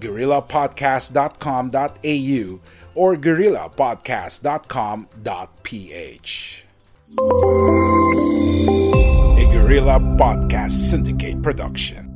www.guerrillapodcast.com.au or guerrillapodcast.com.ph. A Guerrilla Podcast Syndicate production.